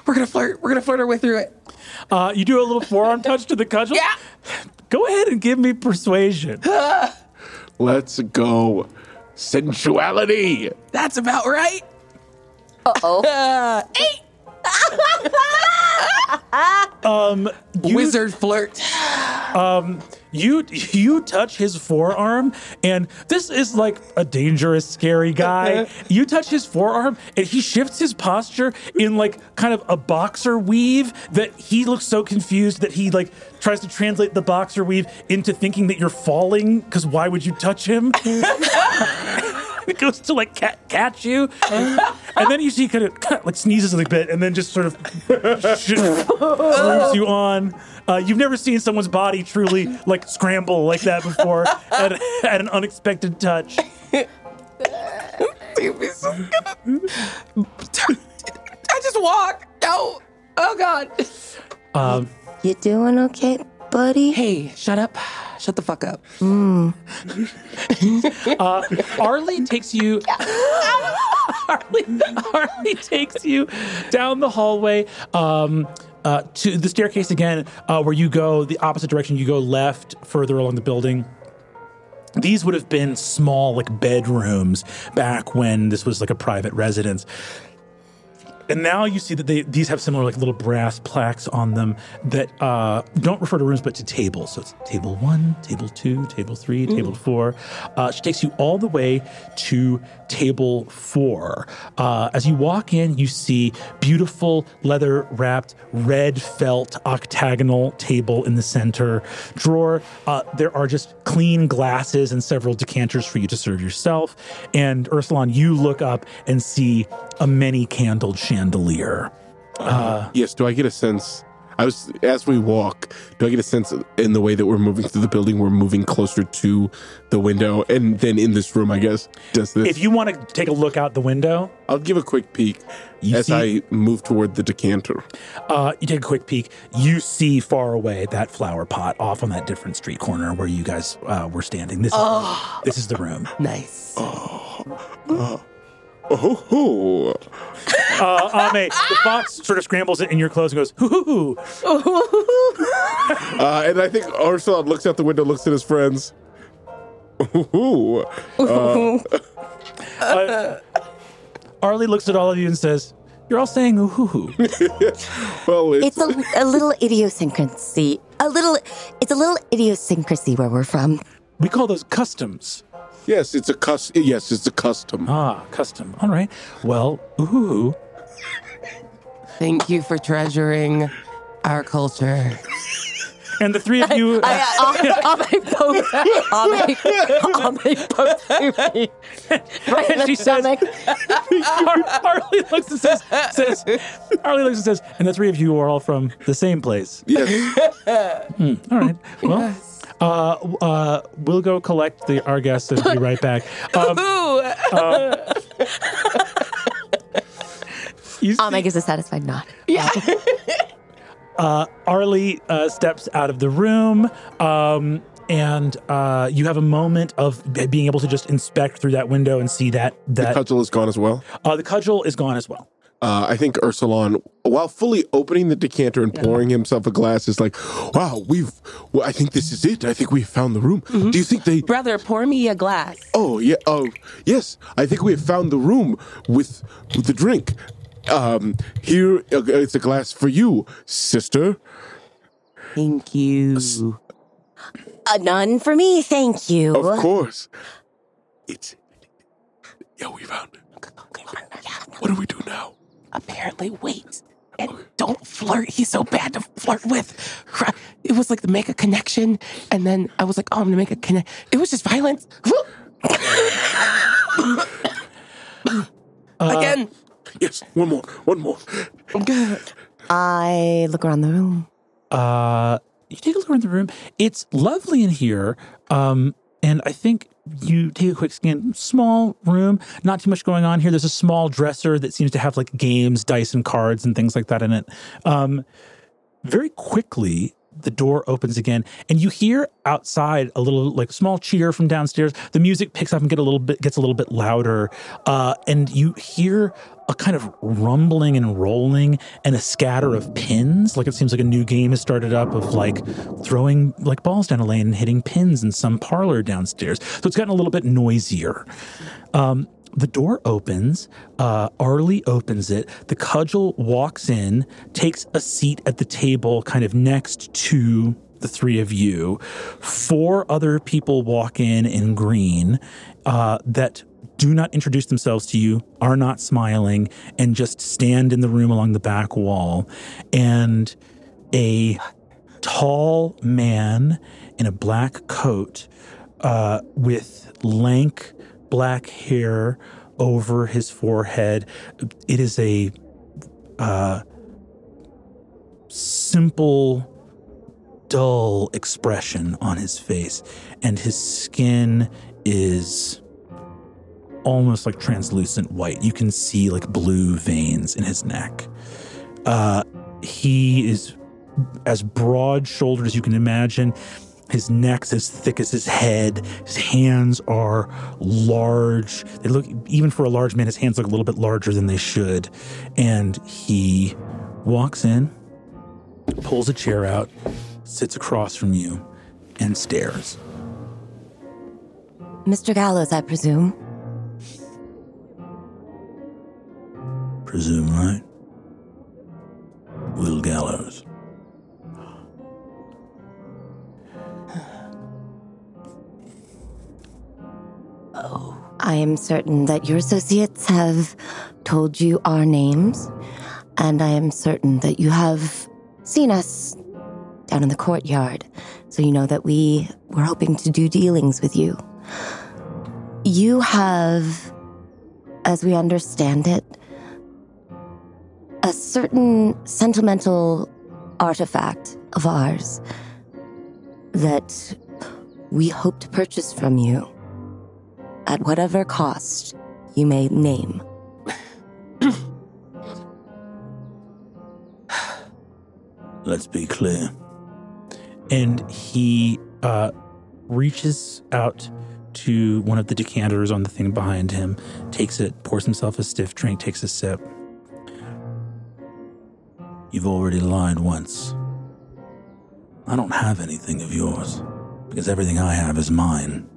We're gonna flirt. We're gonna flirt our way through it. Uh, you do a little forearm touch to the cudgel. Yeah. Go ahead and give me persuasion. Let's go. Sensuality. That's about right. Uh-oh. Eight. You, Wizard flirt. You you touch his forearm, and this is like a dangerous, scary guy. Uh-huh. you touch his forearm, and he shifts his posture in like kind of a boxer weave that he looks so confused that he like tries to translate the boxer weave into thinking that you're falling. Because why would you touch him? it goes to like ca- catch you, and then you see kind of like sneezes a little bit, and then just sort of moves you on. Uh, you've never seen someone's body truly like scramble like that before at, at an unexpected touch. I just walk. No. Oh God. Um, You doing okay, buddy? Hey, shut up. Shut the fuck up. Arlie takes you. Arlie, Arlie takes you down the hallway um, uh, to the staircase again, uh, where you go the opposite direction. You go left further along the building. These would have been small, like bedrooms, back when this was like a private residence. And now you see that they these have similar like little brass plaques on them that uh, don't refer to rooms but to tables. So it's table one, table two, table three, table four. Uh, she takes you all the way to table four. Uh, as you walk in, you see beautiful leather wrapped red felt octagonal table in the center drawer. Uh, there are just clean glasses and several decanters for you to serve yourself. And Eursulon, you look up and see a many candled chandelier. Yes, do I get a sense? I was as we walk. Do I get a sense in the way that we're moving through the building? We're moving closer to the window, and then in this room, I guess. Does this? If you want to take a look out the window, I'll give a quick peek You as see- I move toward the decanter. uh, you take a quick peek. You see far away that flower pot off on that different street corner where you guys uh, were standing. This is this is the room. Nice. Oh, Uh, Ame, the fox sort of scrambles it in your clothes and goes, hoo hoo hoo. uh, and I think Ursula looks out the window, looks at his friends. Ooh. Arlie looks at all of you and says, You're all saying ooh hoo hoo. Well, it's, It's a, a little idiosyncrasy. A little, it's a little idiosyncrasy where we're from. We call those customs. Yes, it's a cus. Yes, it's a custom. Ah, custom. All right. Well, ooh hoo hoo. Thank you for treasuring our culture. And the three of you. I'll make both. I'll make, I'll make both to me. Right in she the says, stomach. Ar- Arlie looks and says, says, Arlie looks and says, and the three of you are all from the same place. Yes. All right. Well, uh, uh, we'll go collect the our guests and be right back. Um, you I'll see, make us a satisfied nod. Yeah. Uh, Arlie uh, steps out of the room. Um, and uh, you have a moment of being able to just inspect through that window and see that that Cudgel is gone as well. uh, the cudgel is gone as well. Uh, I think Eursulon, while fully opening the decanter and pouring himself a glass, is like, "Wow, we've. Well, I think this is it. I think we have found the room. Do you think they? Brother, pour me a glass. Oh yeah. Oh yes. I think we have found the room with with the drink. Um, here uh, it's a glass for you, sister. Thank you. Uh, none for me, thank you. Of course. It's. Yeah, we found it. What do we do now? Apparently, wait. And don't flirt. He's so bad to flirt with. It was like to make a connection, and then I was like, "Oh, I'm gonna make a connect." It was just violence. Again. Yes, one more, one more. I look around the room. Uh, you take a look around the room. It's lovely in here. Um, and I think you take a quick scan. Small room, not too much going on here. There's a small dresser that seems to have like games, dice, and cards and things like that in it. Um, very quickly, the door opens again, and you hear outside a little like small cheer from downstairs. The music picks up and get a little bit gets a little bit louder, uh, and you hear a kind of rumbling and rolling and a scatter of pins. Like it seems like a new game has started up of like throwing like balls down a lane and hitting pins in some parlor downstairs. So it's gotten a little bit noisier. Um, the door opens. Uh, Arlie opens it. The cudgel walks in, takes a seat at the table, kind of next to the three of you. Four other people walk in in green uh, that do not introduce themselves to you, are not smiling, and just stand in the room along the back wall. And a tall man in a black coat uh, with lank black hair over his forehead. It is a uh, simple, dull expression on his face, and his skin is almost like translucent white. You can see like blue veins in his neck. Uh, he is as broad shouldered as you can imagine. His neck's as thick as his head. His hands are large. They look, even for a large man, his hands look a little bit larger than they should. And he walks in, pulls a chair out, sits across from you, and stares. Mr. Gallows, I presume. Presume right? Will Gallows. I am certain that your associates have told you our names, and I am certain that you have seen us down in the courtyard, so you know that we were hoping to do dealings with you. You have, as we understand it, a certain sentimental artifact of ours that we hope to purchase from you at whatever cost you may name. Let's be clear. And he uh, reaches out to one of the decanters on the thing behind him, takes it, pours himself a stiff drink, takes a sip. You've already lied once. I don't have anything of yours because everything I have is mine.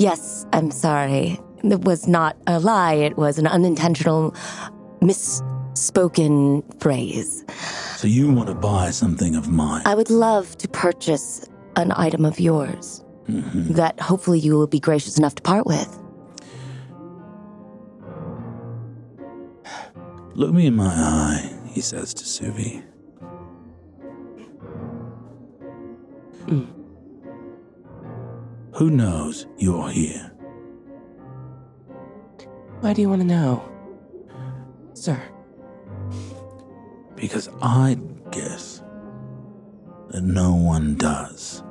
Yes, I'm sorry. It was not a lie, it was an unintentional, misspoken phrase. So you want to buy something of mine? I would love to purchase an item of yours mm-hmm. that hopefully you will be gracious enough to part with. Look me in my eye, he says to Suvi. Mm. Who knows you're here? Why do you want to know, sir? Because I guess that no one does.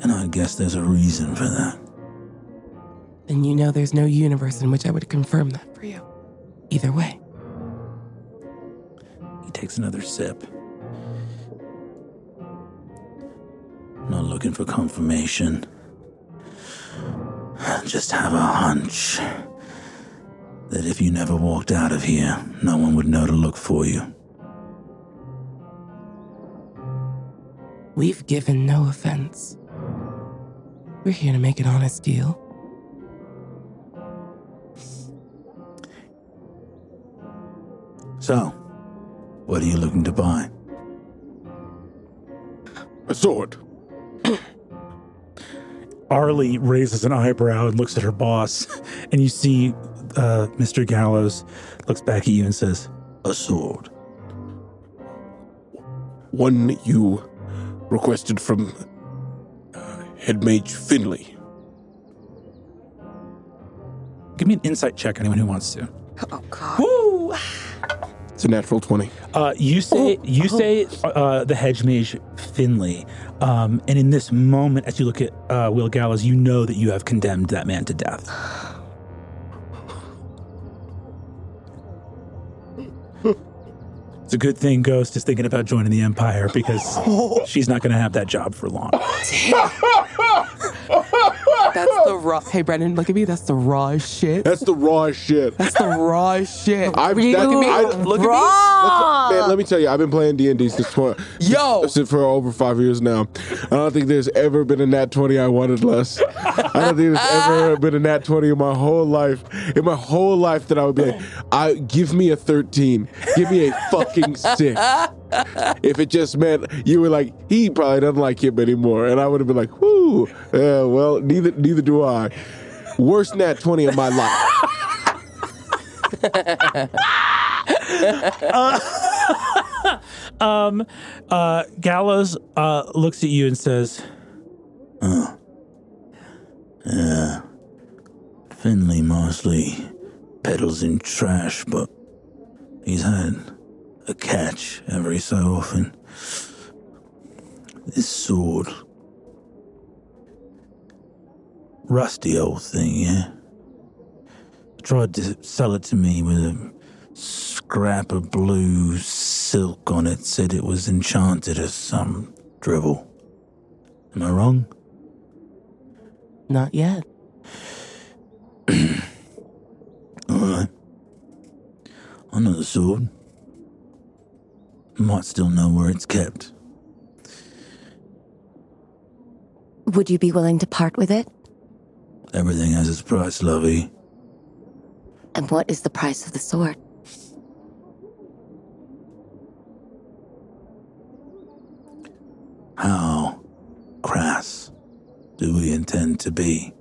And I guess there's a reason for that. And you know there's no universe in which I would confirm that for you. Either way. He takes another sip. Not looking for confirmation. Just have a hunch that if you never walked out of here, no one would know to look for you. We've given no offense. We're here to make an honest deal. So, what are you looking to buy? A sword. Arlie raises an eyebrow and looks at her boss, and you see uh, Mr. Gallows looks back at you and says, A sword. One you requested from uh, Hedge Mage Finley. Give me an insight check, anyone who wants to. Oh God. Woo! It's a natural 20. Uh, you say you say uh, the hedge mage Finley, um, and in this moment, as you look at uh, Will Gallows, you know that you have condemned that man to death. It's a good thing Ghost is thinking about joining the Empire because she's not going to have that job for long. That's the raw. Hey, Brennan, look at me. That's the raw shit. That's the raw shit. That's the raw shit. I've, You that- I- Look at me. Raw. Man, let me tell you, I've been playing D and D since tw- Yo. since for over five years now. I don't think there's ever been a nat twenty I wanted less. I don't think there's ever been a nat twenty in my whole life. In my whole life that I would be like, I give me a thirteen, give me a fucking six. If it just meant you were like, he probably doesn't like him anymore, and I would have been like, whoo, yeah, well, neither neither do I. Worst nat twenty of my life. Um, uh, Gallows uh, looks at you and says, "Oh, yeah, Finley mostly peddles in trash, but he's had a catch every so often. This sword, rusty old thing, yeah. Tried to sell it to me with a scrap of blue silk on it said it was enchanted or some drivel. Am I wrong? Not yet. All right. I know the sword. Might still know where it's kept. Would you be willing to part with it? Everything has its price, lovey. And what is the price of the sword? How crass do we intend to be?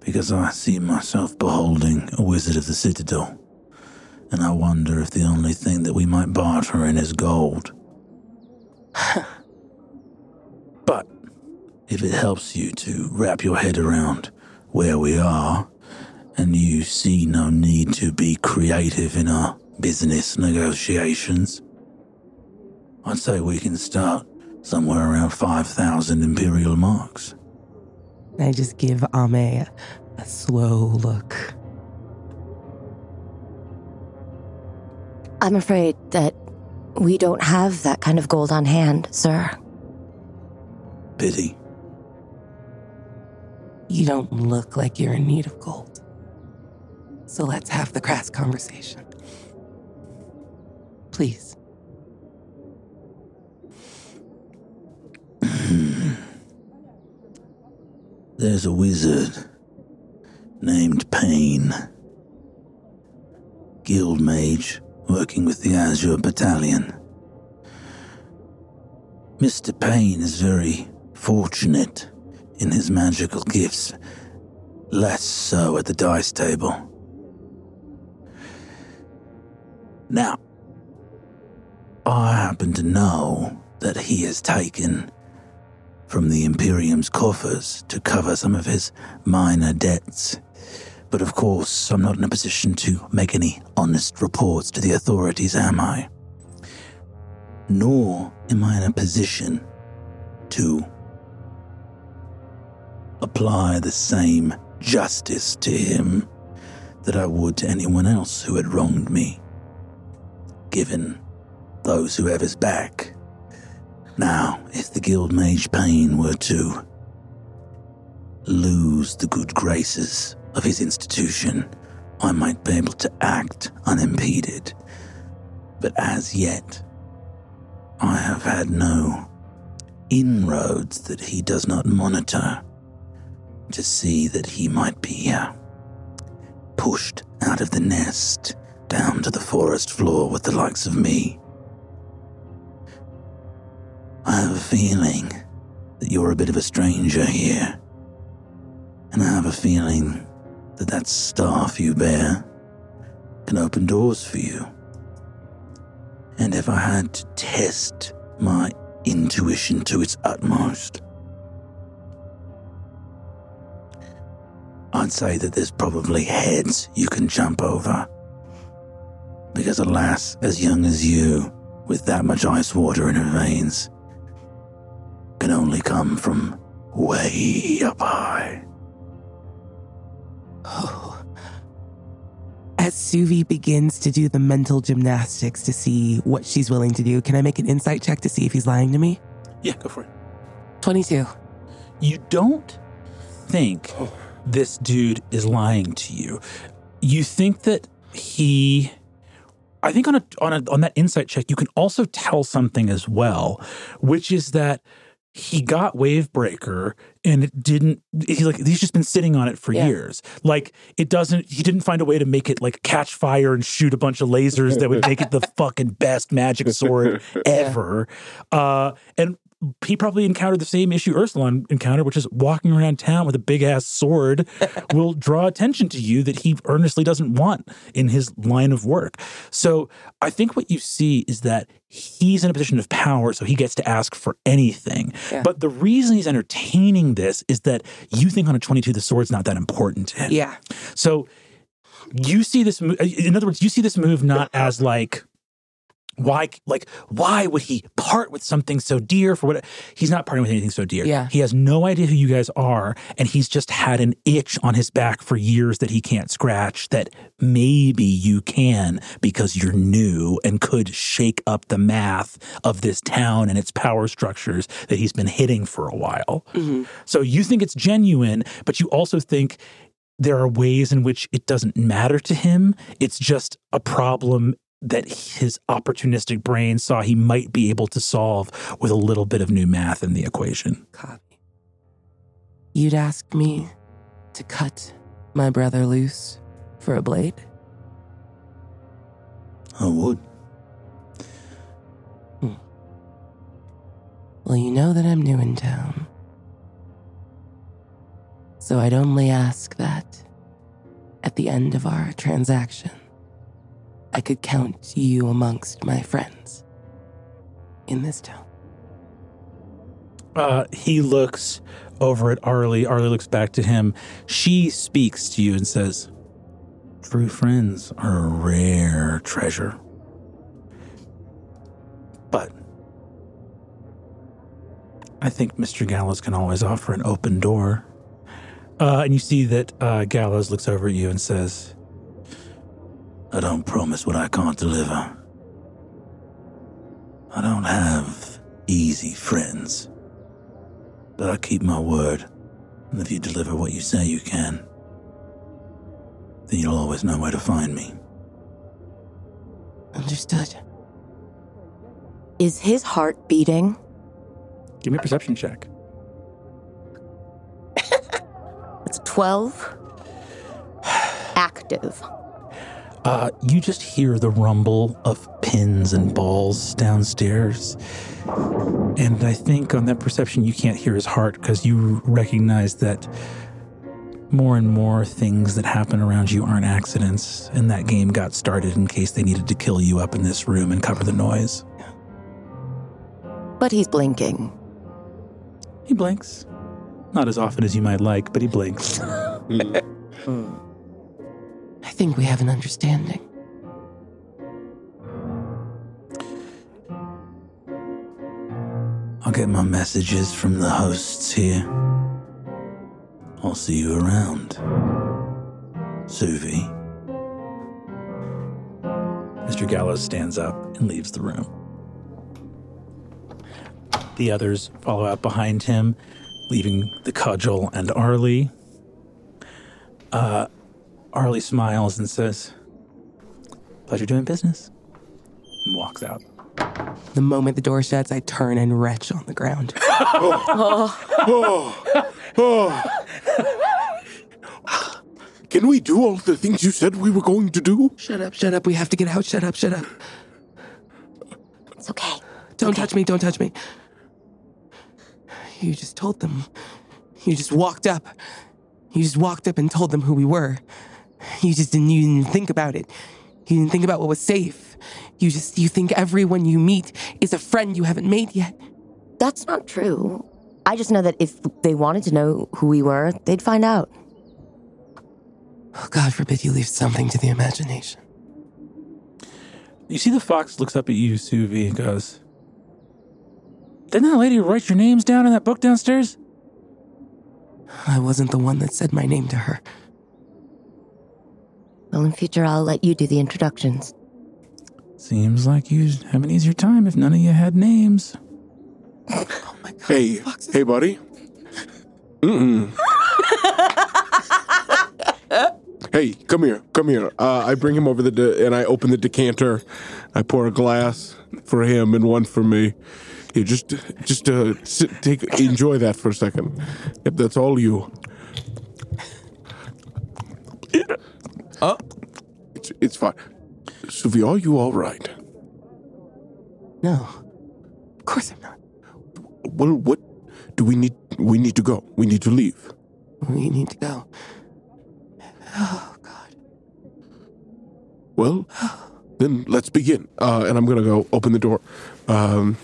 Because I see myself beholding a wizard of the citadel, and I wonder if the only thing that we might barter in is gold. but if it helps you to wrap your head around where we are, and you see no need to be creative in our business negotiations, I'd say we can start somewhere around 5,000 Imperial marks. I just give Ame a slow look. I'm afraid that we don't have that kind of gold on hand, sir. Pity. You don't look like you're in need of gold. So let's have the crass conversation. Please. There's a wizard named Payne. Guild mage working with the Azure Battalion. Mr. Payne is very fortunate in his magical gifts, less so at the dice table. Now, I happen to know that he has taken from the Imperium's coffers to cover some of his minor debts. But of course, I'm not in a position to make any honest reports to the authorities, am I? Nor am I in a position to apply the same justice to him that I would to anyone else who had wronged me, given those who have his back. Now, if the Guild Mage Payne were to lose the good graces of his institution, I might be able to act unimpeded. But as yet, I have had no inroads that he does not monitor to see that he might be uh, pushed out of the nest down to the forest floor with the likes of me. I have a feeling that you're a bit of a stranger here. And I have a feeling that that staff you bear can open doors for you. And if I had to test my intuition to its utmost, I'd say that there's probably heads you can jump over. Because, alas, as young as you, with that much ice water in her veins, can only come from way up high. Oh. As Suvi begins to do the mental gymnastics to see what she's willing to do, can I make an insight check to see if he's lying to me? Yeah, go for it. 22. You don't think oh. This dude is lying to you. You think that he I think on a on a on that insight check you can also tell something as well, which is that he got Wavebreaker and it didn't he like he's just been sitting on it for Yeah. years. Like it doesn't he didn't find a way to make it like catch fire and shoot a bunch of lasers that would make it the fucking best magic sword ever. Uh and he probably encountered the same issue Eursulon encountered, which is walking around town with a big ass sword will draw attention to you that he earnestly doesn't want in his line of work. So I think what you see is that he's in a position of power, so he gets to ask for anything. Yeah. But the reason he's entertaining this is that you think on a 22 the sword's not that important to him. Yeah. So you see this. In other words, you see this move not as like why like why would he part with something so dear for what he's not parting with anything so dear Yeah. he has no idea who you guys are and he's just had an itch on his back for years that he can't scratch that maybe you can because you're new and could shake up the math of this town and its power structures that he's been hitting for a while mm-hmm. so you think it's genuine but you also think there are ways in which it doesn't matter to him. It's just a problem that his opportunistic brain saw he might be able to solve with a little bit of new math in the equation. Copy. You'd ask me to cut my brother loose for a blade? I would. Hmm. Well, you know that I'm new in town. So I'd only ask that at the end of our transaction, I could count you amongst my friends in this town. Uh, he looks over at Arlie. Arlie looks back to him. She speaks to you and says, True friends are a rare treasure. But I think Mr. Gallows can always offer an open door. Uh, and you see that uh, Gallows looks over at you and says, I don't promise what I can't deliver. I don't have easy friends. But I keep my word. And if you deliver what you say you can, then you'll always know where to find me. Understood. Is his heart beating? Give me a perception check. It's 12. Active. Uh, you just hear the rumble of pins and balls downstairs. And I think on that perception, you can't hear his heart because you recognize that more and more things that happen around you aren't accidents. And that game got started in case they needed to kill you up in this room and cover the noise. But he's blinking. He blinks. Not as often as you might like, but he blinks. I think we have an understanding. I'll get my messages from the hosts here. I'll see you around. Suvi. Mr. Gallows stands up and leaves the room. The others follow out behind him, leaving the cudgel and Arlie. Uh, Arlie smiles and says, Pleasure doing business, and walks out. The moment the door shuts, I turn and retch on the ground. can we do all the things you said we were going to do? Shut up, shut up. We have to get out. Shut up, shut up. It's okay. Don't touch me, don't touch me. You just told them. You just walked up. You just walked up and told them who we were. You just didn't, you didn't think about it. You didn't think about what was safe. You just, you think everyone you meet is a friend you haven't made yet. That's not true. I just know that if they wanted to know who we were, they'd find out. Oh, God forbid you leave something to the imagination. You see the fox looks up at you, Suvi, and goes, Didn't that lady write your names down in that book downstairs? I wasn't the one that said my name to her. Well, in future, I'll let you do the introductions. Seems like you'd have an easier time if none of you had names. Oh my God. Hey, Fox hey, buddy. Mm-mm. hey, come here, come here. Uh, I bring him over the de- and I open the decanter. I pour a glass for him and one for me. You just, just uh, sit, take, enjoy that for a second. Yep, that's all you. Oh, It's, it's fine. Suvi, are you all right? no. Of course I'm not. Well, what do we need? We need to go. We need to leave. We need to go. Oh, God. Well, then let's begin. Uh, and I'm gonna go open the door, um,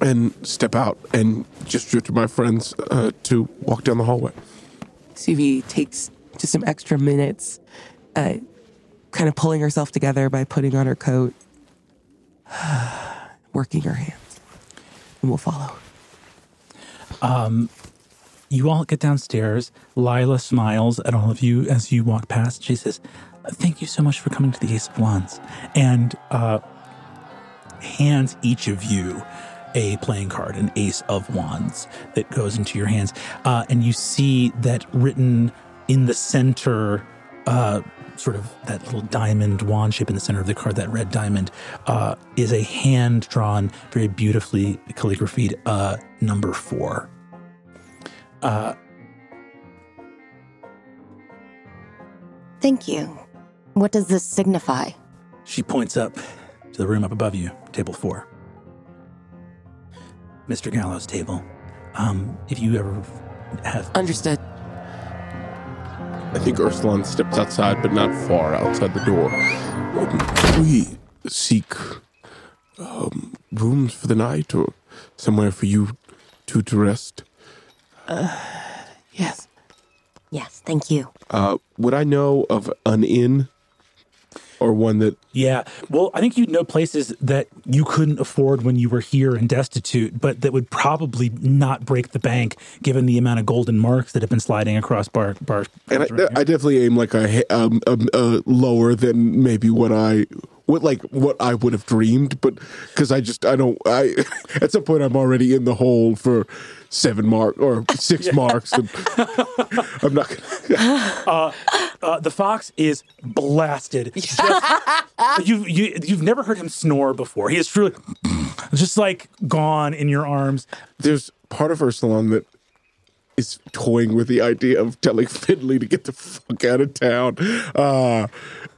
and step out and gesture to my friends uh, to walk down the hallway. Suvi takes just some extra minutes, uh, kind of pulling herself together by putting on her coat, working her hands, and we'll follow. You all get downstairs. Lila smiles at all of you as you walk past. She says, Thank you so much for coming to the Ace of Wands. And uh, hands each of you a playing card, an Ace of Wands, that goes into your hands. Uh, and you see that written in the center, uh, sort of that little diamond wand shape in the center of the card, that red diamond, uh, is a hand drawn, very beautifully calligraphied uh, number four. Thank you. What does this signify? She points up to the room up above you, table four. Mr. Gallows' table. Um, if you ever have Understood. I think Eursulon steps outside, but not far outside the door. Um, we seek um, rooms for the night or somewhere for you two to rest? Yes. Yes, thank you. Uh, would I know of an inn or one that Yeah. Well, I think you'd know places that you couldn't afford when you were here and destitute, but that would probably not break the bank given the amount of golden marks that have been sliding across bar bar. And I, around I definitely aim like a, um, um, uh, lower than maybe what I what like what I would have dreamed, but because I just I don't I at some point I'm already in the hole for seven mark or six marks. And I'm not. Gonna, Uh, the fox is blasted. Just, you you you've never heard him snore before. He is truly just like gone in your arms. there's part of Eursulon that is toying with the idea of telling Finley to get the fuck out of town. Uh,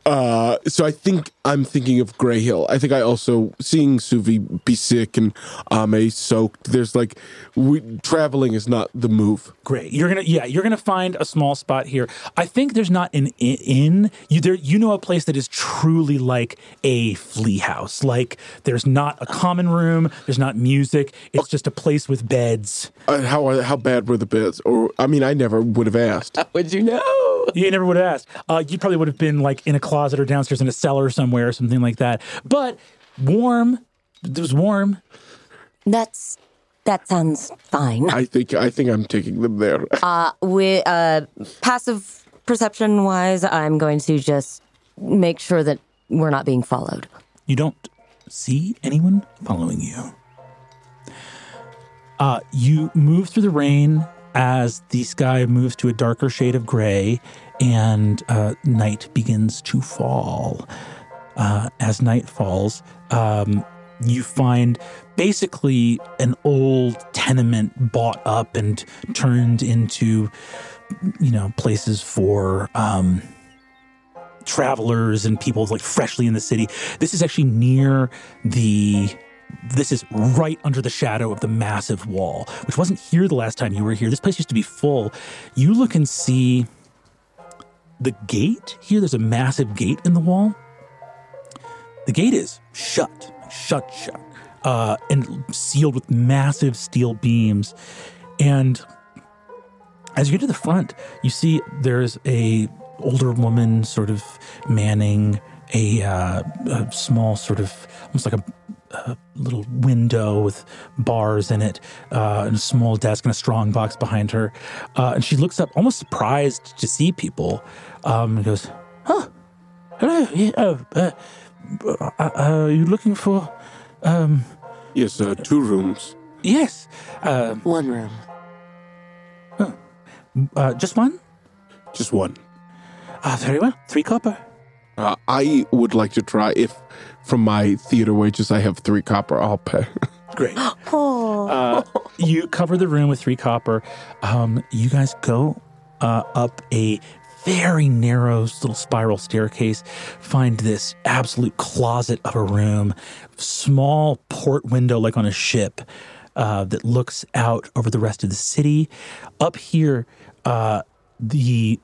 uh, so I think I'm thinking of Grey Hill. I think I also seeing Suvi be sick and Ame soaked. There's like we, traveling is not the move. Great. You're gonna yeah. You're gonna find a small spot here. I think there's not an inn. You there. You know a place that is truly like a flea house. Like there's not a common room. There's not music. It's just a place with beds. Uh, how are, how bad were the beds? Or I mean, I never would have asked. Would you know? You never would have asked. Uh, you probably would have been like in a closet or downstairs in a cellar somewhere or something like that. But warm. It was warm. That's that sounds fine. I think I think I'm taking them there. uh, With uh, passive perception wise, I'm going to just make sure that we're not being followed. You don't see anyone following you. Uh, you move through the rain as the sky moves to a darker shade of gray and uh, night begins to fall. Uh, as night falls, um, you find basically an old tenement bought up and turned into you know, places for um, travelers and people like freshly in the city. This is actually near the. This is right under the shadow of the massive wall, which wasn't here the last time you were here. This place used to be full. You look and see the gate here. There's a massive gate in the wall. The gate is shut, shut, shut, uh, and sealed with massive steel beams. And as you get to the front, you see there's a older woman sort of manning a, uh, a small sort of almost like a, a little window with bars in it uh, and a small desk and a strong box behind her. Uh, and she looks up almost surprised to see people um, and goes, Huh, hello. Yeah, oh, uh, uh, uh, are you looking for? Um, Yes, uh, two rooms. yes. Uh, One room. uh, just one? Just one. Ah, very well. Three copper. Uh, I would like to try if from my theater wages I have three copper, I'll pay. Great. Uh, you cover the room with three copper. Um, you guys go uh, up a very narrow little spiral staircase, find this absolute closet of a room, small port window like on a ship uh, that looks out over the rest of the city. Up here, uh, the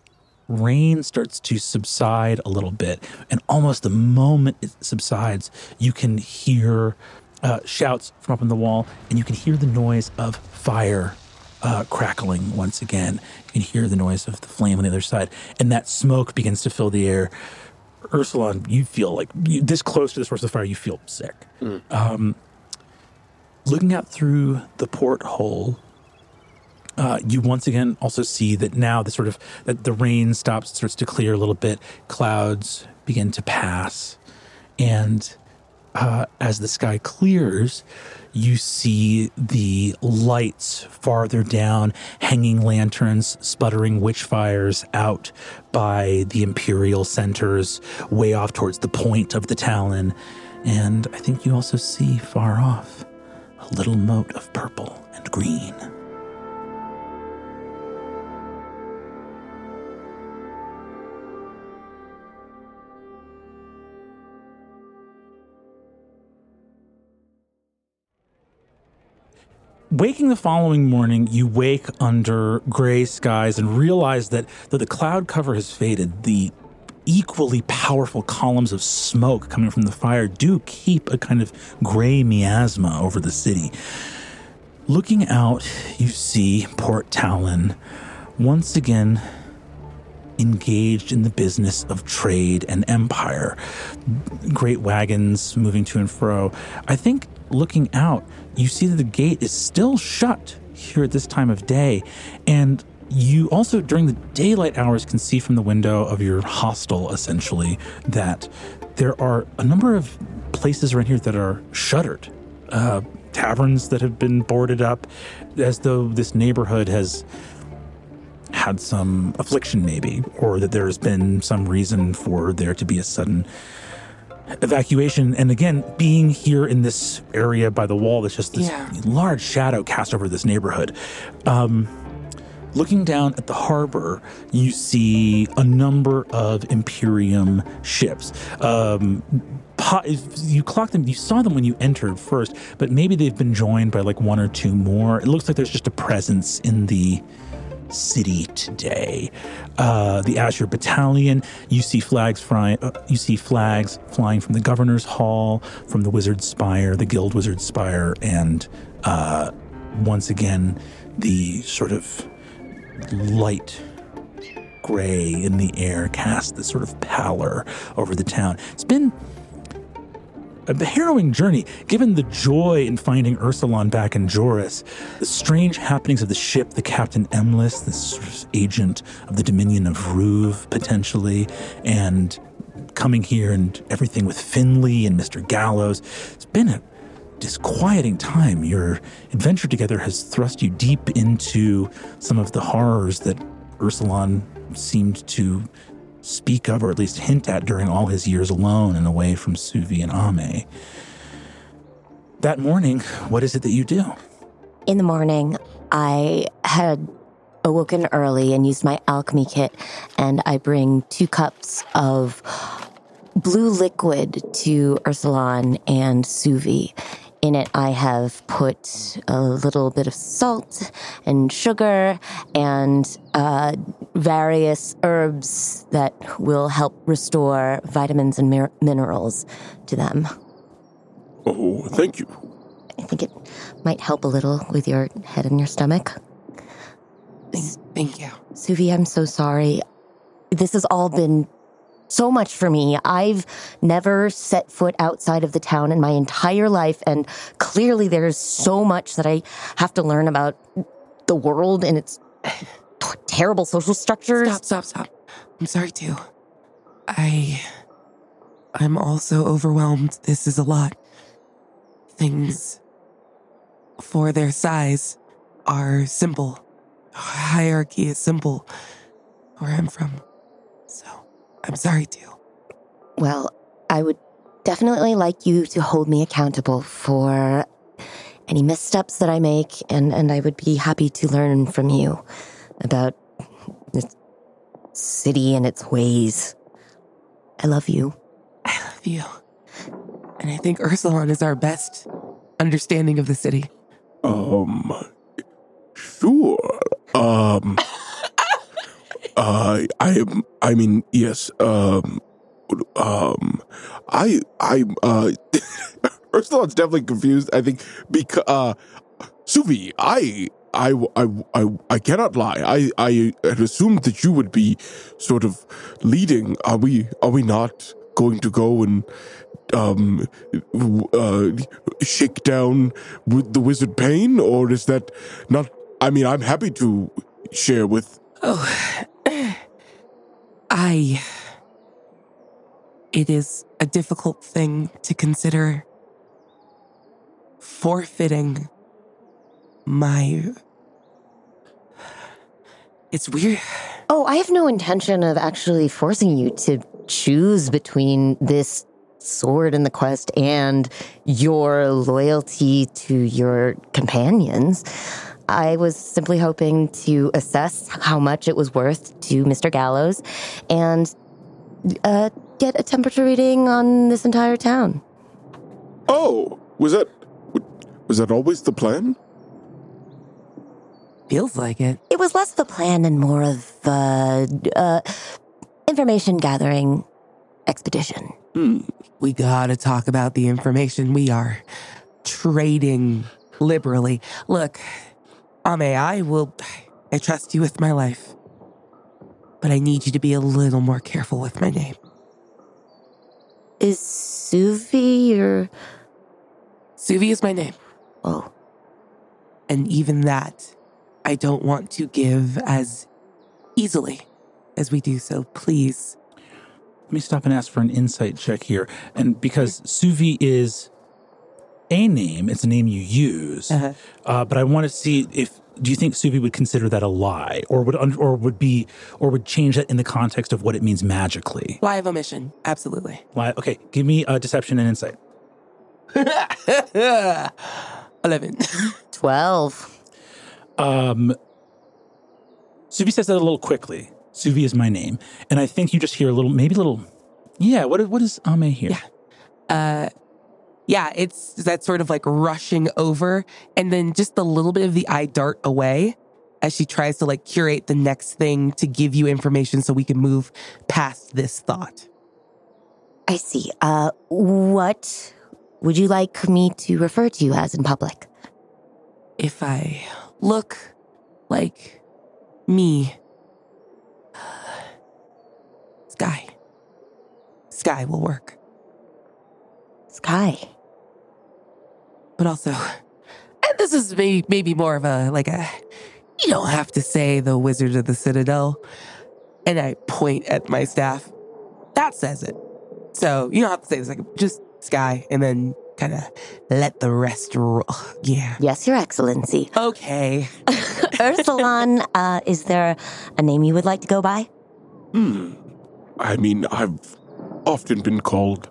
rain starts to subside a little bit, and almost the moment it subsides, you can hear uh, shouts from up on the wall, and you can hear the noise of fire uh, crackling once again. You can hear the noise of the flame on the other side, and that smoke begins to fill the air. Eursulon, you feel like you, this close to the source of fire, you feel sick. Um, looking out through the porthole, uh, you once again also see that now the sort of that the rain stops, starts to clear a little bit. Clouds begin to pass, and uh, as the sky clears, you see the lights farther down, hanging lanterns, sputtering witch fires out by the imperial centers, way off towards the point of the Talon. And I think you also see far off a little mote of purple and green. Waking the following morning, you wake under gray skies and realize that though the cloud cover has faded, the equally powerful columns of smoke coming from the fire do keep a kind of gray miasma over the city. Looking out, you see Port Talon once again engaged in the business of trade and empire. Great wagons moving to and fro. I think looking out, you see that the gate is still shut here at this time of day. And you also, during the daylight hours, can see from the window of your hostel, essentially, that there are a number of places around here that are shuttered. Uh, taverns that have been boarded up, as though this neighborhood has had some affliction, maybe, or that there's been some reason for there to be a sudden evacuation. And again, being here in this area by the wall, there's just this Yeah. large shadow cast over this neighborhood. Um, looking down at the harbor, you see a number of Imperium ships. Um, you clocked them, you saw them when you entered first, but maybe they've been joined by like one or two more. It looks like there's just a presence in the city today. Uh, the Azure Battalion. You see flags flying. Uh, you see flags flying from the Governor's Hall, from the Wizard Spire, the Guild Wizard Spire, and uh, once again the sort of light gray in the air casts this sort of pallor over the town. It's been a harrowing journey, given the joy in finding Eursulon back in Joris, the strange happenings of the ship, the Captain Emless, this sort of agent of the Dominion of Ruve, potentially, and coming here and everything with Finley and Mr. Gallows. It's been a disquieting time. Your adventure together has thrust you deep into some of the horrors that Eursulon seemed to speak of, or at least hint at, during all his years alone and away from Suvi and Ame. That morning, what is it that you do? In the morning, I had awoken early and used my alchemy kit, and I bring two cups of blue liquid to Eursulon and Suvi. In it, I have put a little bit of salt and sugar and uh, various herbs that will help restore vitamins and mir- minerals to them. Oh, thank you. I think it might help a little with your head and your stomach. Thank, thank you. Suvi, I'm so sorry. This has all been so much for me. I've never set foot outside of the town in my entire life, and clearly there's so much that I have to learn about the world and its terrible social structures. Stop, stop, stop. I'm sorry too. I. I'm also overwhelmed. This is a lot. Things for their size are simple. Hierarchy is simple where I'm from. So I'm sorry too. Well, I would definitely like you to hold me accountable for any missteps that I make, and, and I would be happy to learn from you about this city and its ways. I love you. I love you. And I think Eursulon is our best understanding of the city. Um, sure. Um, uh, I, I mean, yes. Um, um, I, I, uh, Eursulon's definitely confused. I think because, uh, Suvi, I, I, I, I, I cannot lie. I, I had assumed that you would be sort of leading. Are we, are we not going to go and, um, uh, shake down with the wizard Payne? or is that not? I mean, I'm happy to share with. Oh, I. It is a difficult thing to consider forfeiting my. It's weird. Oh, I have no intention of actually forcing you to choose between this sword in the quest and your loyalty to your companions. I was simply hoping to assess how much it was worth to Mr. Gallows and uh, get a temperature reading on this entire town. Oh, was that was that always the plan? Feels like it. It was less of a plan and more of a uh, information gathering expedition. Hmm. We gotta talk about the information we are trading liberally. Look, Um, Ame, I will. I trust you with my life. But I need you to be a little more careful with my name. Is Suvi your. Suvi is my name. Oh, And even that, I don't want to give as easily as we do so. Please. Let me stop and ask for an insight check here. And because Suvi is a name, it's a name you use. Uh-huh. Uh, but I want to see if do you think Suvi would consider that a lie, or would un- or would be or would change that in the context of what it means magically? Lie of omission. Absolutely. Lie. Okay, give me uh, deception and insight. 11. 12. Um, Suvi says that a little quickly. Suvi is my name, and I think you just hear a little, maybe a little. Yeah. What what is Ame here? Yeah. uh, yeah, it's that sort of like rushing over and then just a little bit of the eye dart away as she tries to like curate the next thing to give you information so we can move past this thought. I see. Uh, what would you like me to refer to you as in public? If I look like me, Sky. Sky will work. Sky. But also, and this is maybe, maybe more of a like a, you don't have to say the Wizard of the Citadel, and I point at my staff. That says it. So you don't have to say this. Like just Sky, and then kind of let the rest roll. Yeah. Yes, Your Excellency. Okay. Eursulon, uh, is there a name you would like to go by? Hmm. I mean, I've often been called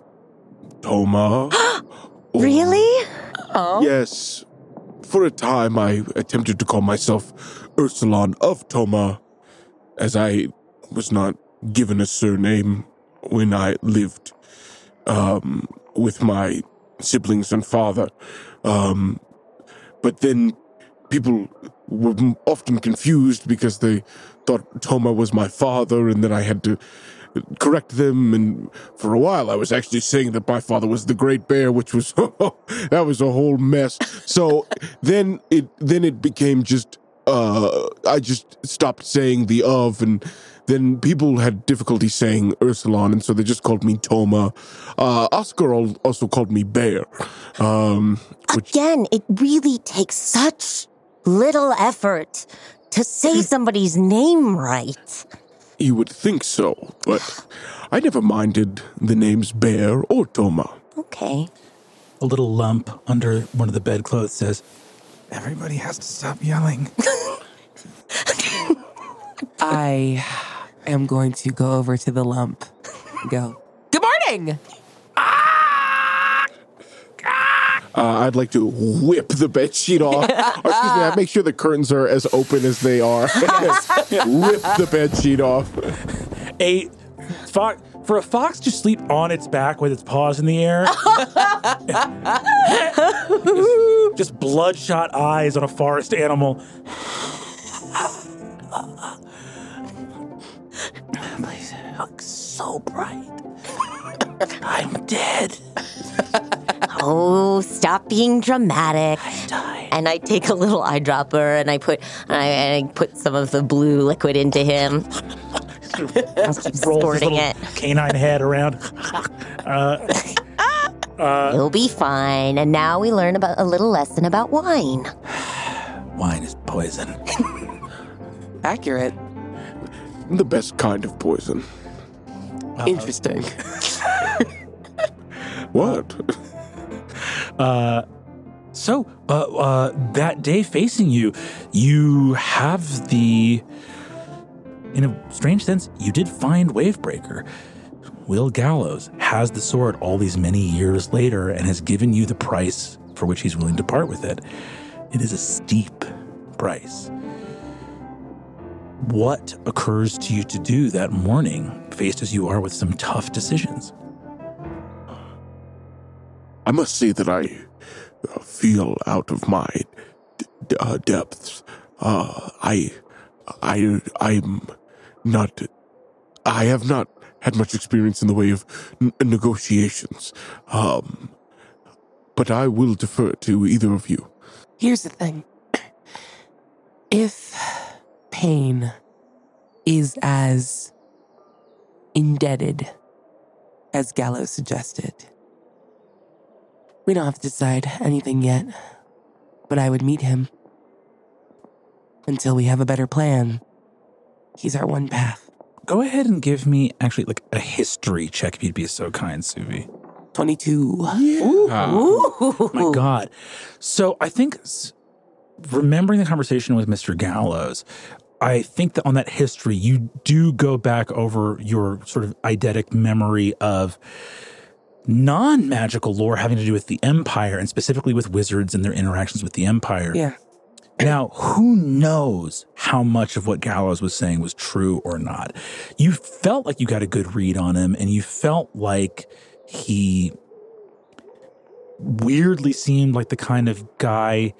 Toma. or- Really? Oh. Yes. For a time, I attempted to call myself Eursulon of Toma, as I was not given a surname when I lived um, with my siblings and father. Um, but then people were often confused because they thought Toma was my father, and then I had to correct them. And for a while, I was actually saying that my father was the Great Bear, which was that was a whole mess. So then it then it became just uh, I just stopped saying the of, and then people had difficulty saying Eursulon, and so they just called me Toma. Uh, Oscar also called me Bear. Um, which Again, it really takes such little effort to say somebody's name right. You would think so, but I never minded the names Bear or Toma. Okay. A little lump under one of the bedclothes says, Everybody has to stop yelling. I am going to go over to the lump go, Good morning! Uh, I'd like to whip the bed sheet off. or excuse me, I make sure the curtains are as open as they are. Rip the bed sheet off. a fox for a fox to sleep on its back with its paws in the air just, just bloodshot eyes on a forest animal please it looks so bright i'm dead Oh, stop being dramatic. die And I take a little eyedropper and I put and I, and I put some of the blue liquid into him. rolls his it. canine head around He'll be fine. And now we learn about a little lesson about wine. wine is poison Accurate. The best kind of poison. Interesting. Uh-huh. What? So, uh, uh, that day facing you, you have the. In a strange sense, you did find Wavebreaker. Will Gallows has the sword all these many years later and has given you the price for which he's willing to part with it. It is a steep price. What occurs to you to do that morning, faced as you are with some tough decisions? I must say that I uh, feel out of my d- uh, depths. Uh, I, I, I'm not. I have not had much experience in the way of n- negotiations. Um, but I will defer to either of you. Here's the thing if Payne is as indebted as Gallows suggested, we don't have to decide anything yet, but I would meet him until we have a better plan. He's our one path. Go ahead and give me actually like a history check if you'd be so kind, Suvi. 22. Yeah. Ah. My God. So I think remembering the conversation with Mr. Gallows, I think that on that history, you do go back over your sort of eidetic memory of non magical lore having to do with the Empire and specifically with wizards and their interactions with the Empire. Yeah. Now, who knows how much of what Gallows was saying was true or not? You felt like you got a good read on him, and you felt like he weirdly seemed like the kind of guy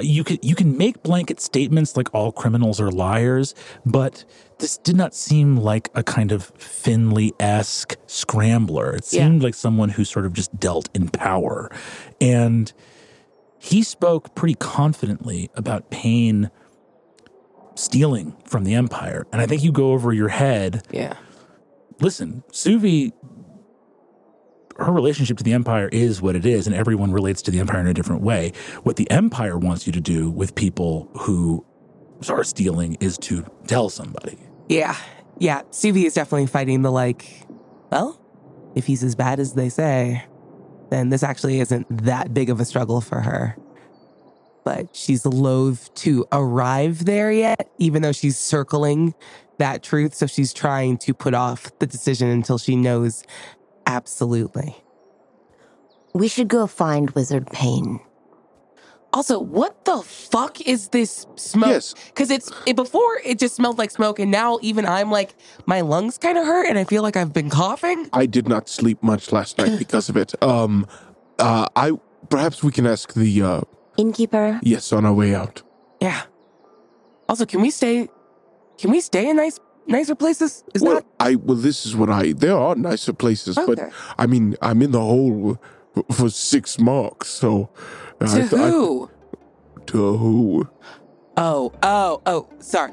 you can you can make blanket statements like all criminals are liars, but this did not seem like a kind of Finley esque scrambler. It Yeah. seemed like someone who sort of just dealt in power, and he spoke pretty confidently about Payne stealing from the Empire. And I think you go over your head Yeah. listen, Suvi, her relationship to the Empire is what it is, and everyone relates to the Empire in a different way. What the Empire wants you to do with people who are stealing is to tell somebody. Yeah. Yeah. Suvi is definitely fighting the like, well, if he's as bad as they say, then this actually isn't that big of a struggle for her. But she's loath to arrive there yet, even though she's circling that truth. So she's trying to put off the decision until she knows absolutely. We should go find Wizard Payne. Also, what the fuck is this smoke? Yes. Because it's it, before it just smelled like smoke, and now even I'm like my lungs kind of hurt, and I feel like I've been coughing. I did not sleep much last night because of it. Um, uh, I perhaps we can ask the uh, Innkeeper, yes on our way out. Yeah. Also, can we stay? Can we stay in nice nicer places? Is well, that I well, this is what I. There are nicer places, but I mean, I'm in the hole for six marks. So, Uh, to I th- I- who? to who? Oh, oh, oh, sorry.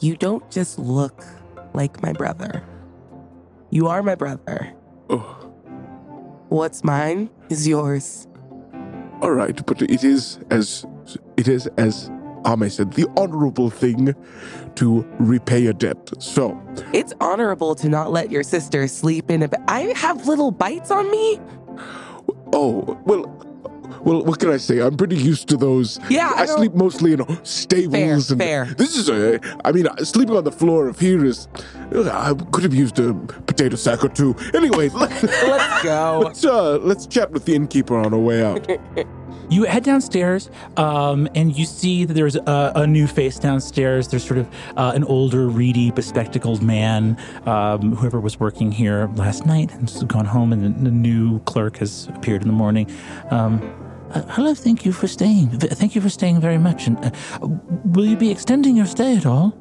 You don't just look like my brother. You are my brother. Oh, What's mine is yours. all right, but it is as it is as Ame said, the honorable thing to repay a debt. So, It's honorable to not let your sister sleep in a bed. I have little bites on me. Oh well. Well, what can I say? I'm pretty used to those. Yeah, I I, sleep mostly in stables Fair, and fair. this is a. I mean, sleeping on the floor of here is. I could have used a potato sack or two. Anyways, let's, Let's go. let's uh, let's chat with the innkeeper on our way out. You head downstairs, um, and you see that there's a, a new face downstairs. There's sort of uh, an older, reedy, bespectacled man, um, whoever was working here last night and has gone home, and the, new clerk has appeared in the morning. Um, uh, hello, thank you for staying. Thank you for staying very much. And uh, will you be extending your stay at all?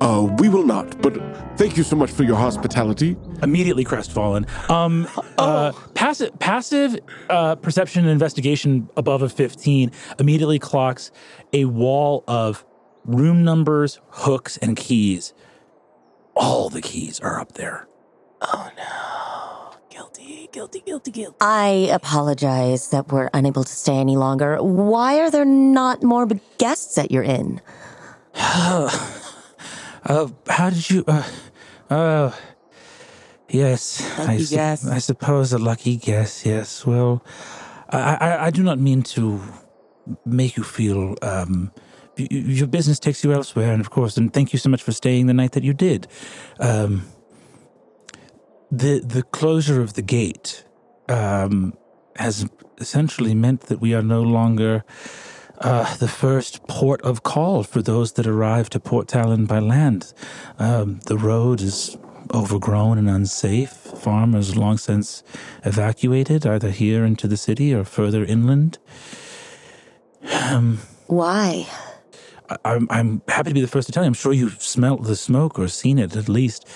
Uh, we will not, but thank you so much for your hospitality. immediately crestfallen. Um, uh, passive passive uh, perception and investigation above a 15 immediately clocks a wall of room numbers, hooks, and keys. All the keys are up there. Oh no. Guilty, guilty, guilty, guilty. I apologize that we're unable to stay any longer. Why are there not more guests at your inn? Uh, how did you? Uh, oh, yes. Lucky I, su- guess. I suppose a lucky guess. Yes. Well, I, I, I do not mean to make you feel. Um, y- your business takes you elsewhere, and of course, and thank you so much for staying the night that you did. Um, the the closure of the gate um, has essentially meant that we are no longer uh, the first port of call for those that arrive to Port Talon by land. Um, the road is overgrown and unsafe. Farmers long since evacuated, either here into the city or further inland. Why? I- I'm, I'm happy to be the first to tell you. I'm sure you've smelt the smoke or seen it at least.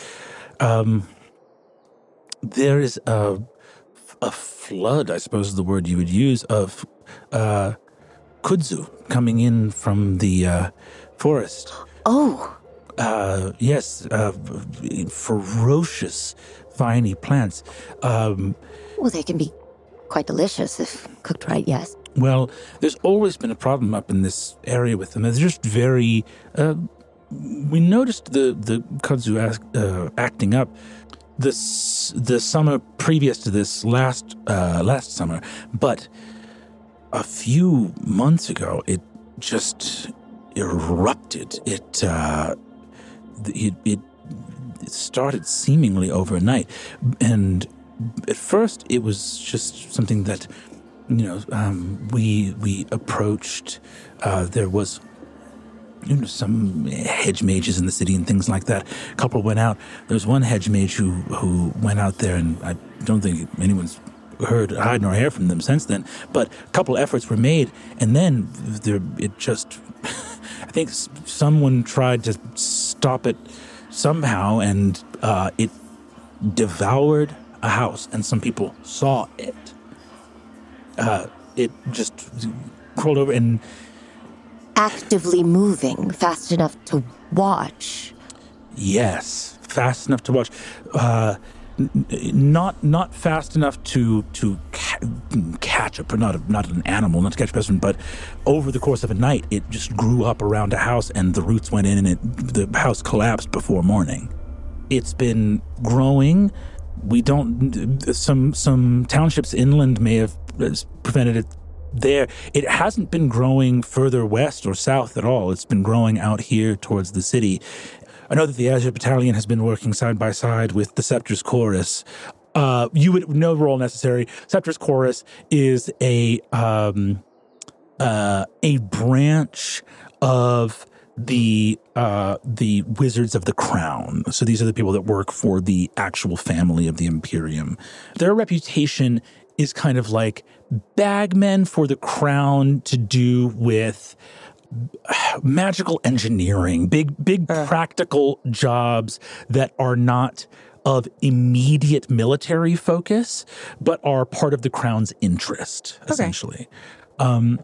Um, there is a, a flood, I suppose is the word you would use, of uh, kudzu coming in from the uh, forest. Oh, Uh, yes, uh, ferocious, viney plants. Um, well, they can be quite delicious if cooked right, yes. Well, there's always been a problem up in this area with them. They're just very. Uh, we noticed the the kudzu uh, acting up this the summer previous to this last uh, last summer, but a few months ago it just erupted. It uh, it, it started seemingly overnight, and at first it was just something that you know um, we we approached. Uh, there was you know some hedge mages in the city and things like that. A couple went out. There was one hedge mage who who went out there, and I don't think anyone's heard hide nor hair from them since then. But a couple efforts were made, and then there it just. I think someone tried to stop it somehow, and uh, it devoured a house, and some people saw it. Uh, it just crawled over, and Actively moving fast enough to watch. yes, fast enough to watch. Uh, not not fast enough to to ca- catch a not a, not an animal, not to catch a person, but over the course of a night, it just grew up around a house, and the roots went in, and it the house collapsed before morning. It's been growing. We don't. Some some townships inland may have prevented it. There, it hasn't been growing further west or south at all. It's been growing out here towards the city. I know that the Azure Battalion has been working side by side with the Scepter's Chorus uh, you would know no role necessary. Scepter's Chorus is a um, uh, a branch of the uh, the Wizards of the Crown. So these are the people that work for the actual family of the Imperium. Their reputation is kind of like bagmen for the crown to do with magical engineering, big big practical jobs that are not of immediate military focus, but are part of the crown's interest, essentially. Um,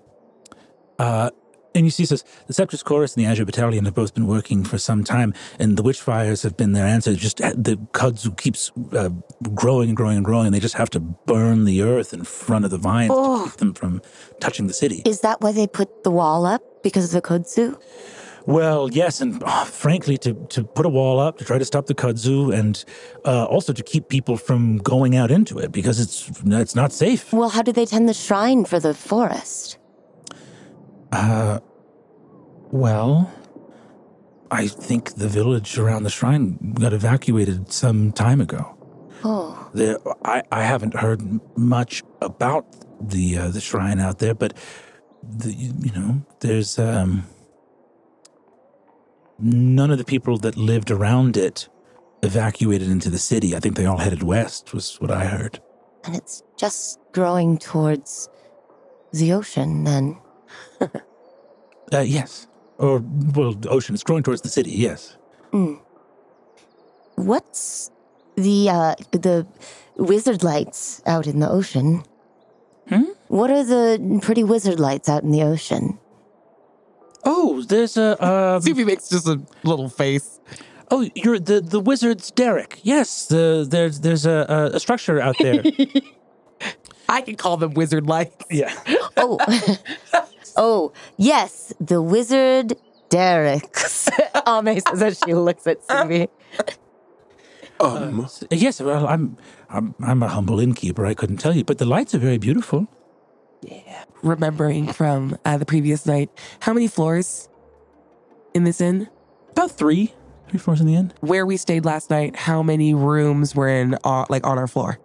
uh, and you see, says the Scepter's Chorus and the Azure Battalion have both been working for some time, and the Witchfires have been their answer. Just uh, the kudzu keeps uh, growing and growing and growing, and they just have to burn the earth in front of the vines to keep them from touching the city. Is that why they put the wall up? Because of the kudzu? Well, yes, and uh, frankly, to, to put a wall up to try to stop the kudzu, and uh, also to keep people from going out into it because it's it's not safe. Well, how do they tend the shrine for the forest? Well, I think the village around the shrine got evacuated some time ago. Oh, There, I, I haven't heard much about the uh, the shrine out there, but the, you know, there's um, none of the people that lived around it evacuated into the city. I think they all headed west. Was what I heard. and it's just growing towards the ocean then. Uh, yes, or well, the ocean is growing towards the city. Yes. What's the uh the wizard lights out in the ocean? Hmm? What are the pretty wizard lights out in the ocean? Oh, there's a um, Suvi makes just a little face. Oh, you're the the wizard's derrick. Yes, the there's there's a a, a structure out there. I can call them wizard lights. yeah. Oh, oh, yes, the wizard derricks. Ame says as she looks at Suvi. Um, Yes. Well, I'm I'm I'm a humble innkeeper. I couldn't tell you, but the lights are very beautiful. Yeah. Remembering from uh, the previous night, how many floors in this inn? About three, three floors in the inn. Where we stayed last night, how many rooms were in, uh, like on our floor?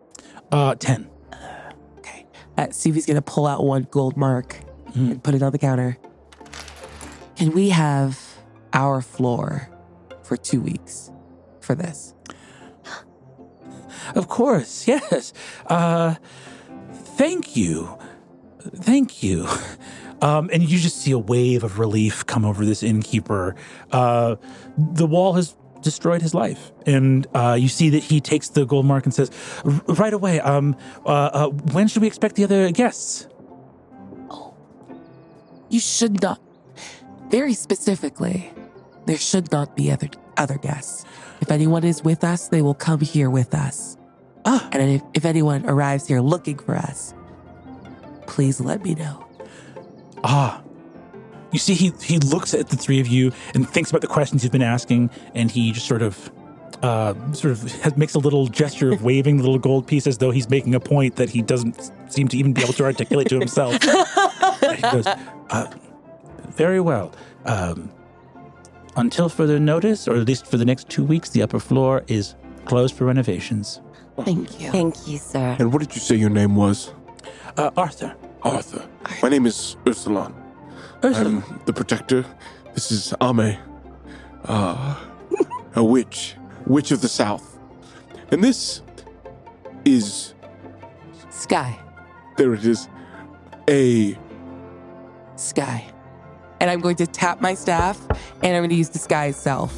Uh, ten. Okay. Uh, Suvi's gonna pull out one gold mark and put it on the counter. Can we have our floor for two weeks for this? Of course. Yes. Uh, thank you, thank you. Um, and you just see a wave of relief come over this innkeeper. Uh, the wall has destroyed his life, and uh, you see that he takes the gold mark and says, "R- "Right away. Um, uh, uh, when should we expect the other guests?" You should not. Very specifically, there should not be other other guests. If anyone is with us, they will come here with us. Ah. And if, if anyone arrives here looking for us, please let me know. Ah. You see, he he looks at the three of you and thinks about the questions you've been asking, and he just sort of, uh, sort of has, makes a little gesture of waving the little gold piece as though he's making a point that he doesn't seem to even be able to articulate to himself. And he goes, uh, "Very well. Um, until further notice, or at least for the next two weeks, the upper floor is closed for renovations." Thank you. Thank you, sir. and what did you say your name was? Uh, Arthur, Arthur. My name is Eursulon. Ursula, I'm the protector. This is Ame, uh, a witch, witch of the south. And this is, Sky. there it is, a Sky. And I'm going to tap my staff and I'm going to use the sky itself.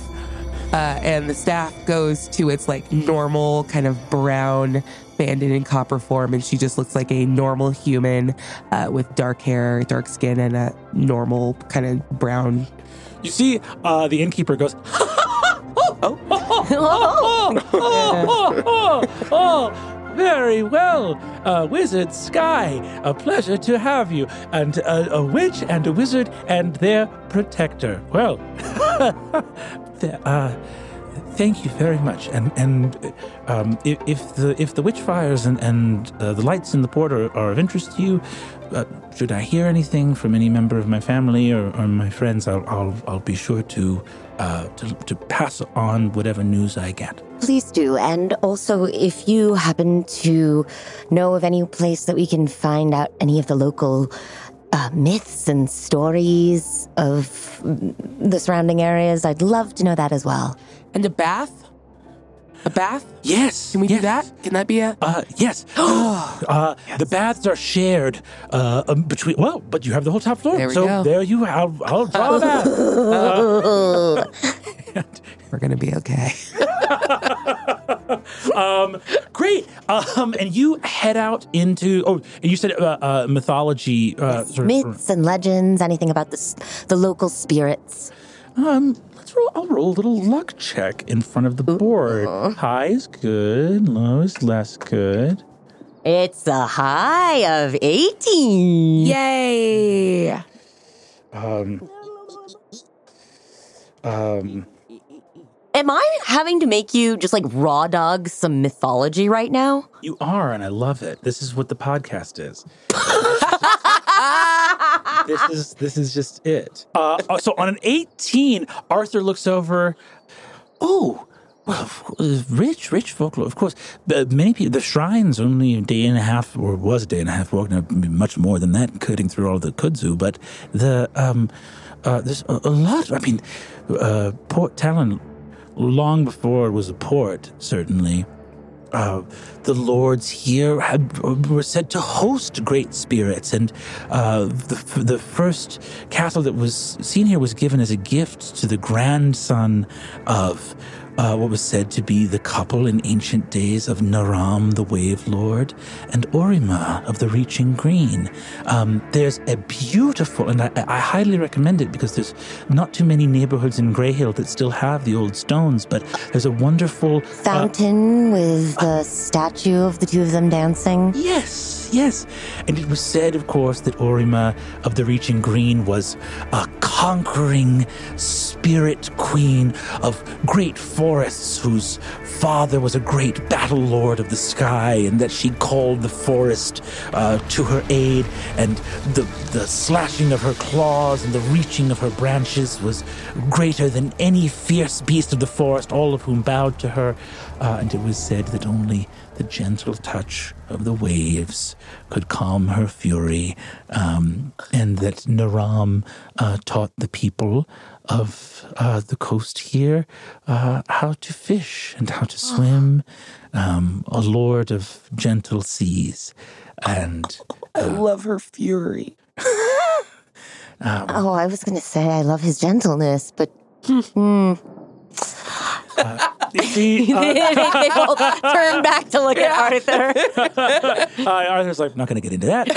Uh, and the staff goes to its like normal kind of brown banded in copper form and she just looks like a normal human uh, with dark hair dark skin and a normal kind of brown you see, uh, the innkeeper goes. oh, oh, oh, very well, uh, Wizard Sky. A pleasure to have you. And uh, a witch and a wizard and their protector. Well, th- uh, thank you very much. And and um, if, if the if the witch fires and and uh, the lights in the port are, are of interest to you, uh, should I hear anything from any member of my family or, or my friends, I'll, I'll I'll be sure to uh, to to pass on whatever news I get. Please do. And also, if you happen to know of any place that we can find out any of the local uh, myths and stories of the surrounding areas, I'd love to know that as well. And a bath? A bath? Yes. Can we yes. do that? Can that be a? Uh, yes. uh, The baths are shared uh, um, between. Well, but you have the whole top floor. There we so go. there you have. I'll draw a that. We're gonna be okay. um, great. Um, and you head out into. Oh, and you said uh, uh, mythology. Uh, sort of- Myths and legends, anything about the, the local spirits. Um, let's roll. I'll roll a little luck check in front of the board. High is good. Low is less good. It's a high of 18. Yay! Um. Um. Am I having to make you just like raw dog some mythology right now? You are, and I love it. This is what the podcast is. this is this is just it. Uh, uh, so on an 18, Arthur looks over. Oh, well, uh, rich, rich folklore. Of course, the, many people. The shrine's only a day and a half, or was a day and a half walk. Now, much more than that, cutting through all the kudzu. But the um, uh, there's a, a lot. I mean, uh, Port Talon, long before it was a port, certainly uh, the lords here had, were said to host great spirits, and uh, the the first castle that was seen here was given as a gift to the grandson of. Uh, what was said to be the couple in ancient days of Naram, the Wave Lord, and Orima of the Reaching Green. Um, there's a beautiful, and I, I highly recommend it because there's not too many neighborhoods in Greyhill that still have the old stones, but there's a wonderful uh, Fountain with the statue of the two of them dancing. Yes, yes. And it was said, of course, that Orima of the Reaching Green was a conquering spirit queen of great forests whose father was a great battle lord of the sky, and that she called the forest uh, to her aid, and the, the slashing of her claws and the reaching of her branches was greater than any fierce beast of the forest, all of whom bowed to her. Uh, and it was said that only the gentle touch of the waves could calm her fury, um, and that Naram uh, taught the people of uh, the coast here uh, how to fish and how to swim, um, a lord of gentle seas. And I love her fury. Oh, I was going to say I love his gentleness, but you see, uh, they both turn back to look at Arthur. uh, Arthur's like, not going to get into that.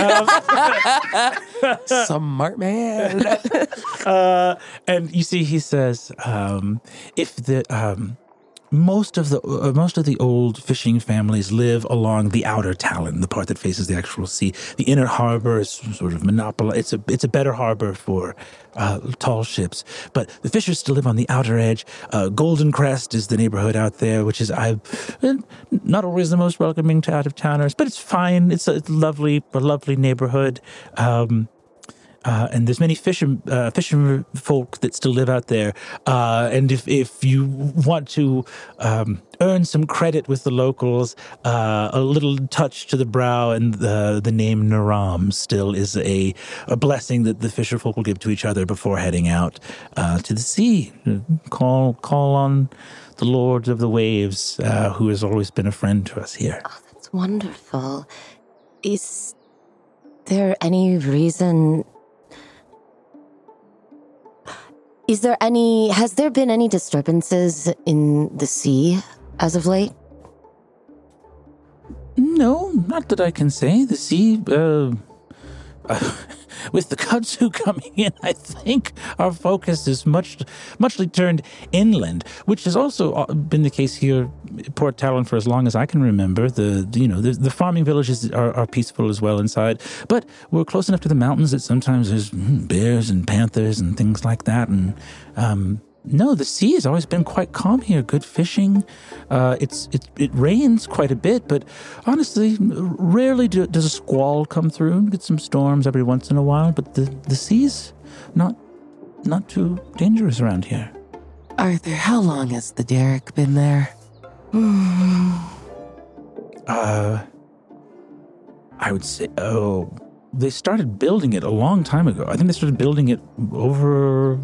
Um, Smart man. uh, and you see, he says, um, if the um, most of the uh, most of the old fishing families live along the outer Talon, the part that faces the actual sea. The inner harbor is sort of monopoly. It's a it's a better harbor for uh, tall ships, but the fishers still live on the outer edge. Uh, Golden Crest is the neighborhood out there, which is I not always the most welcoming to out of towners, but it's fine. It's a, it's lovely, a lovely neighborhood. Um, uh, and there's many fisher uh, folk that still live out there. Uh, and if if you want to um, earn some credit with the locals, uh, a little touch to the brow and the the name Naram still is a a blessing that the fisher folk will give to each other before heading out uh, to the sea. Call call on the Lord of the Waves, uh, who has always been a friend to us here. Oh, That's wonderful. Is there any reason? Is there any? Has there been any disturbances in the sea as of late? No, not that I can say. The sea, uh, uh, with the kudzu coming in, I think our focus is much, muchly turned inland, which has also uh, been the case here Port Talon for as long as I can remember. The, you know, the, the farming villages are, are peaceful as well inside, but we're close enough to the mountains that sometimes there's mm, bears and panthers and things like that, and um, no, the sea has always been quite calm here. Good fishing. Uh, it's it, it rains quite a bit, but honestly, rarely do, does a squall come through. And get some storms every once in a while, but the the sea's not not too dangerous around here. Arthur, how long has the derrick been there? uh, I would say, oh, they started building it a long time ago. I think they started building it over.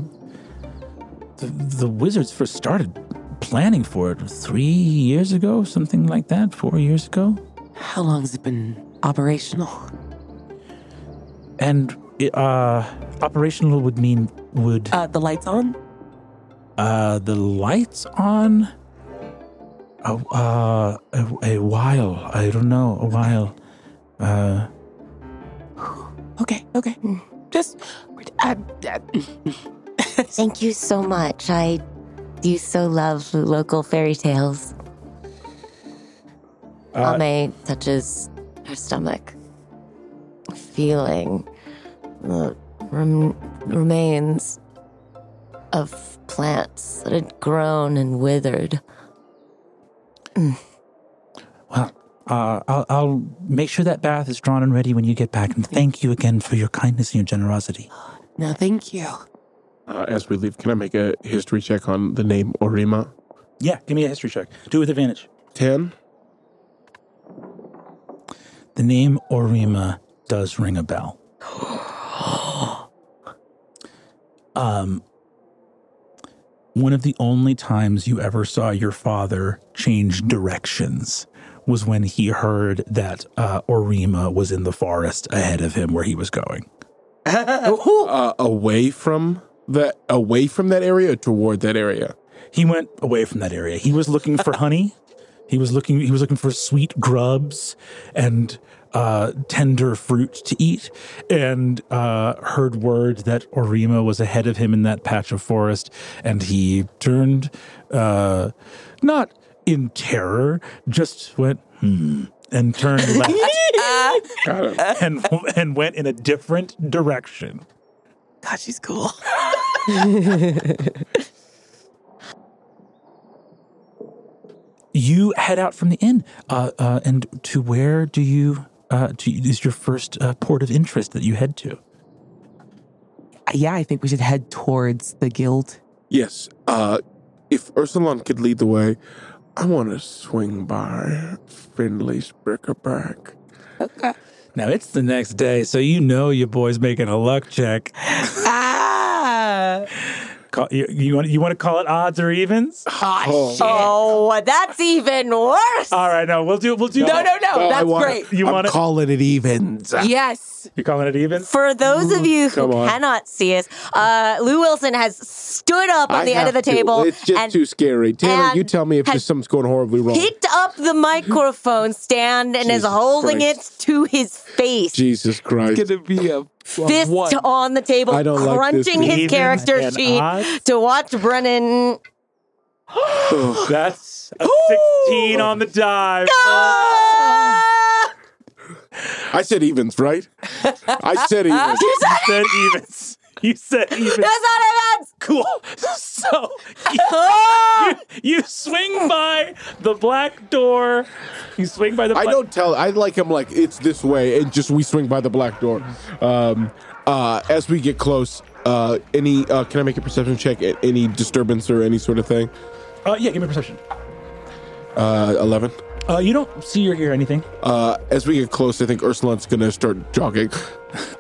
The, the wizards first started planning for it three years ago, something like that, four years ago. How long has it been operational? And it, uh, operational would mean would Uh, the lights on? uh, the lights on. A, uh, a, a while. I don't know. A while. Uh, Okay, okay. Just. Uh, uh, Thank you so much. I do so love local fairy tales. Uh, Ame touches her stomach, feeling the rem- remains of plants that had grown and withered. well, uh, I'll, I'll make sure that bath is drawn and ready when you get back. And thank you again for your kindness and your generosity. no, thank you. Uh, as we leave, can I make a history check on the name Orima? Yeah, give me a history check. Do it with advantage. 10? The name Orima does ring a bell. um, one of the only times you ever saw your father change directions was when he heard that uh, Orima was in the forest ahead of him where he was going. Uh, away from that away from that area or toward that area? He went away from that area. He was looking for honey. He was looking. He was looking for sweet grubs and uh, tender fruit to eat, and uh, heard word that Orima was ahead of him in that patch of forest, and he turned, uh, not in terror, just went hmm, and turned left Got it. and and went in a different direction. God, she's cool. you head out from the inn, uh, uh, and to where do you? Uh, do you, is your first uh, port of interest that you head to? Yeah, I think we should head towards the guild. Yes. Uh, if Eursulon could lead the way, I want to swing by Finley's bric-a-brac. Now it's the next day, so you know your boy's making a luck check. Call, you, you want you want to call it odds or evens? Oh, Oh, that's even worse. All right, no, we'll do we'll do. No, no, no. I that's wanna- great. You want to call it? calling it evens. Yes. You're calling it even? For those of you who Come on. cannot see us, uh, Lou Wilson has stood up on I the end of the to. table It's just and too scary. Taylor, and you tell me if has there's something's going horribly wrong. picked up the microphone stand and is Jesus holding Christ. it to his face. Jesus Christ. Gonna be a, a Fist one. on the table, I don't like this crunching his Evens character and sheet odds? to watch Brennan. That's a 16 on the dive. Ah! I said evens, right? I said evens. You said evens. You said evens. That's not events! Cool. So you, Ah! you swing by the black door. You swing by the. Black- I don't tell. I like him like it's this way, and just we swing by the black door. Um, uh, as we get close, uh, any uh, can I make a perception check? at Any disturbance or any sort of thing? Uh, yeah, give me a perception. Uh, Eleven. Uh, you don't see or hear anything. Uh, as we get close, I think Eursulon's gonna start jogging.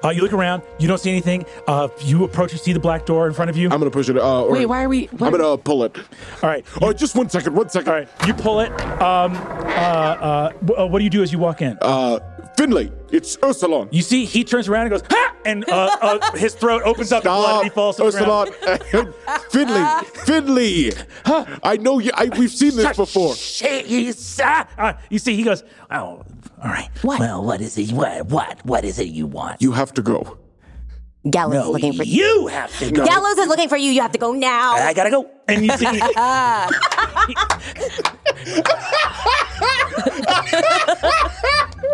Uh, you look around. You don't see anything. Uh, you approach. You see the black door in front of you. I'm gonna push it. Uh, or Wait, why are we? I'm gonna pull it. All right. Oh, just one second. One second. All right. You pull it. Um. Uh. Uh. wh- uh, What do you do as you walk in? Uh, Finley, it's Eursulon. You see, he turns around and goes, "Ha!" and uh, uh, his throat opens up, and blood, and he falls to the ground. Eursulon. Finley, Finley. I know you. I, we've seen this before. Shit, you, sa- uh, you see, he goes, "Oh, all right. What? Well, what is it? What? What? What is it you want? You have to go. Gallows is looking for you. you have to go. Gallows is looking for you. You have to go now. I gotta go. And you see,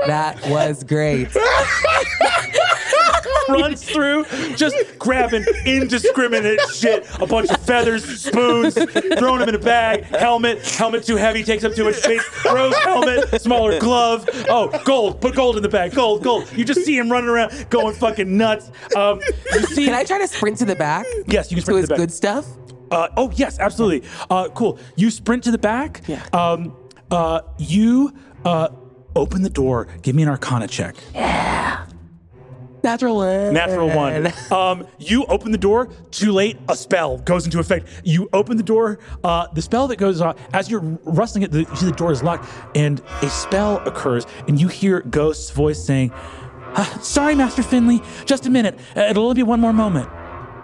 That was great. runs through, just grabbing indiscriminate shit. A bunch of feathers, spoons, throwing them in a bag, helmet, helmet too heavy, takes up too much space, throws helmet, smaller glove. Oh, gold, put gold in the bag, gold, gold. You just see him running around, going fucking nuts. Um, you see, Can I try to sprint to the back? yes, you can sprint to his the back. good stuff? Uh, oh yes, absolutely. Uh, cool. You sprint to the back. Yeah. Um, uh, you uh, open the door. Give me an Arcana check. Natural one. Natural one. Um, you open the door. Too late. A spell goes into effect. You open the door. Uh, the spell that goes on as you're rustling it, the, you see the door is locked, and a spell occurs, and you hear Ghost's voice saying, uh, "Sorry, Master Finley. Just a minute. It'll only be one more moment."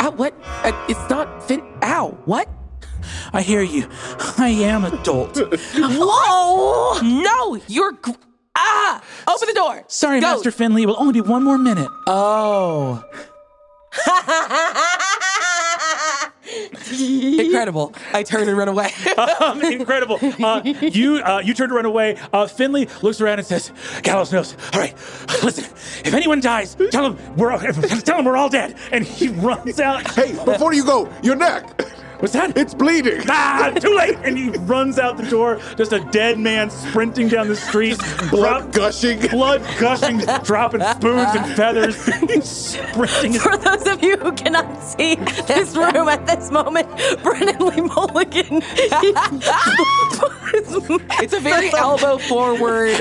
Ow, what? Uh, it's not fin. Ow, what? I hear you. I am adult. Oh, No, you're. Gr- ah! Open the door. Sorry, Go. Master Finley. It will only be one more minute. Oh. Incredible. I turn and run away. um, incredible. Uh, you uh, you turn to run away. Uh, Finley looks around and says, "Gallows knows. All right, listen. If anyone dies, tell him we're all, tell him we're all dead." And he runs out. Hey, before you go, your neck. What's that? It's bleeding. Ah, too late! And he runs out the door, just a dead man sprinting down the street, Blood drop- gushing. blood gushing, dropping spoons and feathers, sprinting. for those of you who cannot see this room at this moment, Brennan Lee Mulligan. it's a very elbow forward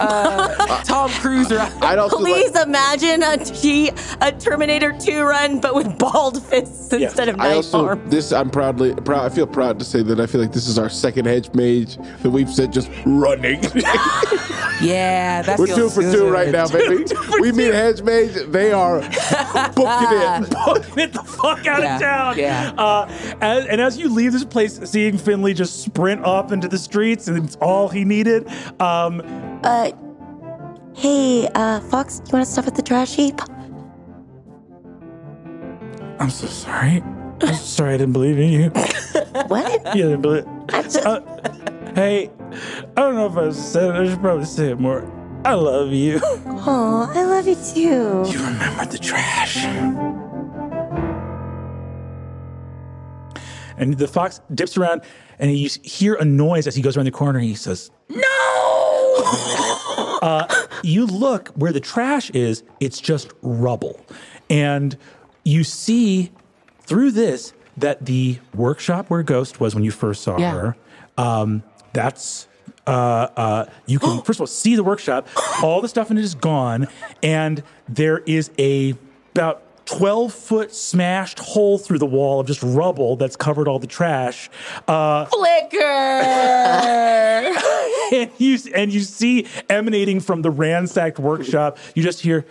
uh, Tom Cruise run. I'd also Please like, imagine a T, a Terminator 2 run, but with bald fists instead of I knife also arms. this I'm proudly proud. I feel proud to say that I feel like this is our second hedge mage that we've said just running. Yeah, that We're feels two for two right now, baby. we meet hedge mage. They are booking it. Get the fuck out Yeah, of town. yeah. Uh, as, and as you leave this place, seeing Finley just sprint off into the streets, and it's all he needed. Um, Uh, hey, uh, Fox, you want to stuff at the trash heap? I'm so sorry. I'm sorry I didn't believe in you. What? Yeah, I didn't believe. Uh, hey, I don't know if I said it. I should probably say it more. I love you. Oh, I love you too. You remembered the trash. And the fox dips around, and you hear a noise as he goes around the corner. And he says, "No!" uh, you look where the trash is; it's just rubble, and you see through this that the workshop where Ghost was when you first saw Yeah. her. Um, that's uh, uh, you can first of all see the workshop. All the stuff in it is gone, and there is a about twelve foot smashed hole through the wall of just rubble that's covered all the trash. Uh, Flicker. and you and you see emanating from the ransacked workshop. You just hear,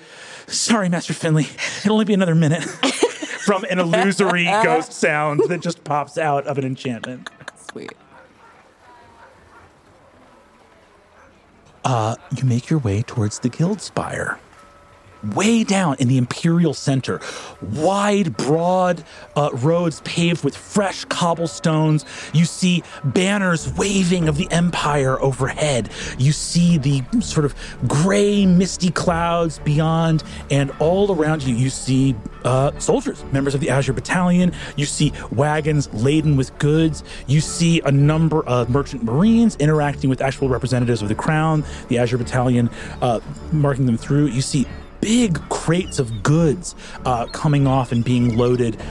"Sorry, Master Finley, it'll only be another minute." from an illusory ghost sound that just pops out of an enchantment. Sweet. Uh, you make your way towards the guild spire. Way down in the imperial center, wide, broad uh, roads paved with fresh cobblestones. You see banners waving of the empire overhead. You see the sort of gray, misty clouds beyond, and all around you, you see uh, soldiers, members of the Azure Battalion. You see wagons laden with goods. You see a number of merchant marines interacting with actual representatives of the crown, the Azure Battalion, uh, marking them through. You see big crates of goods uh, coming off and being loaded.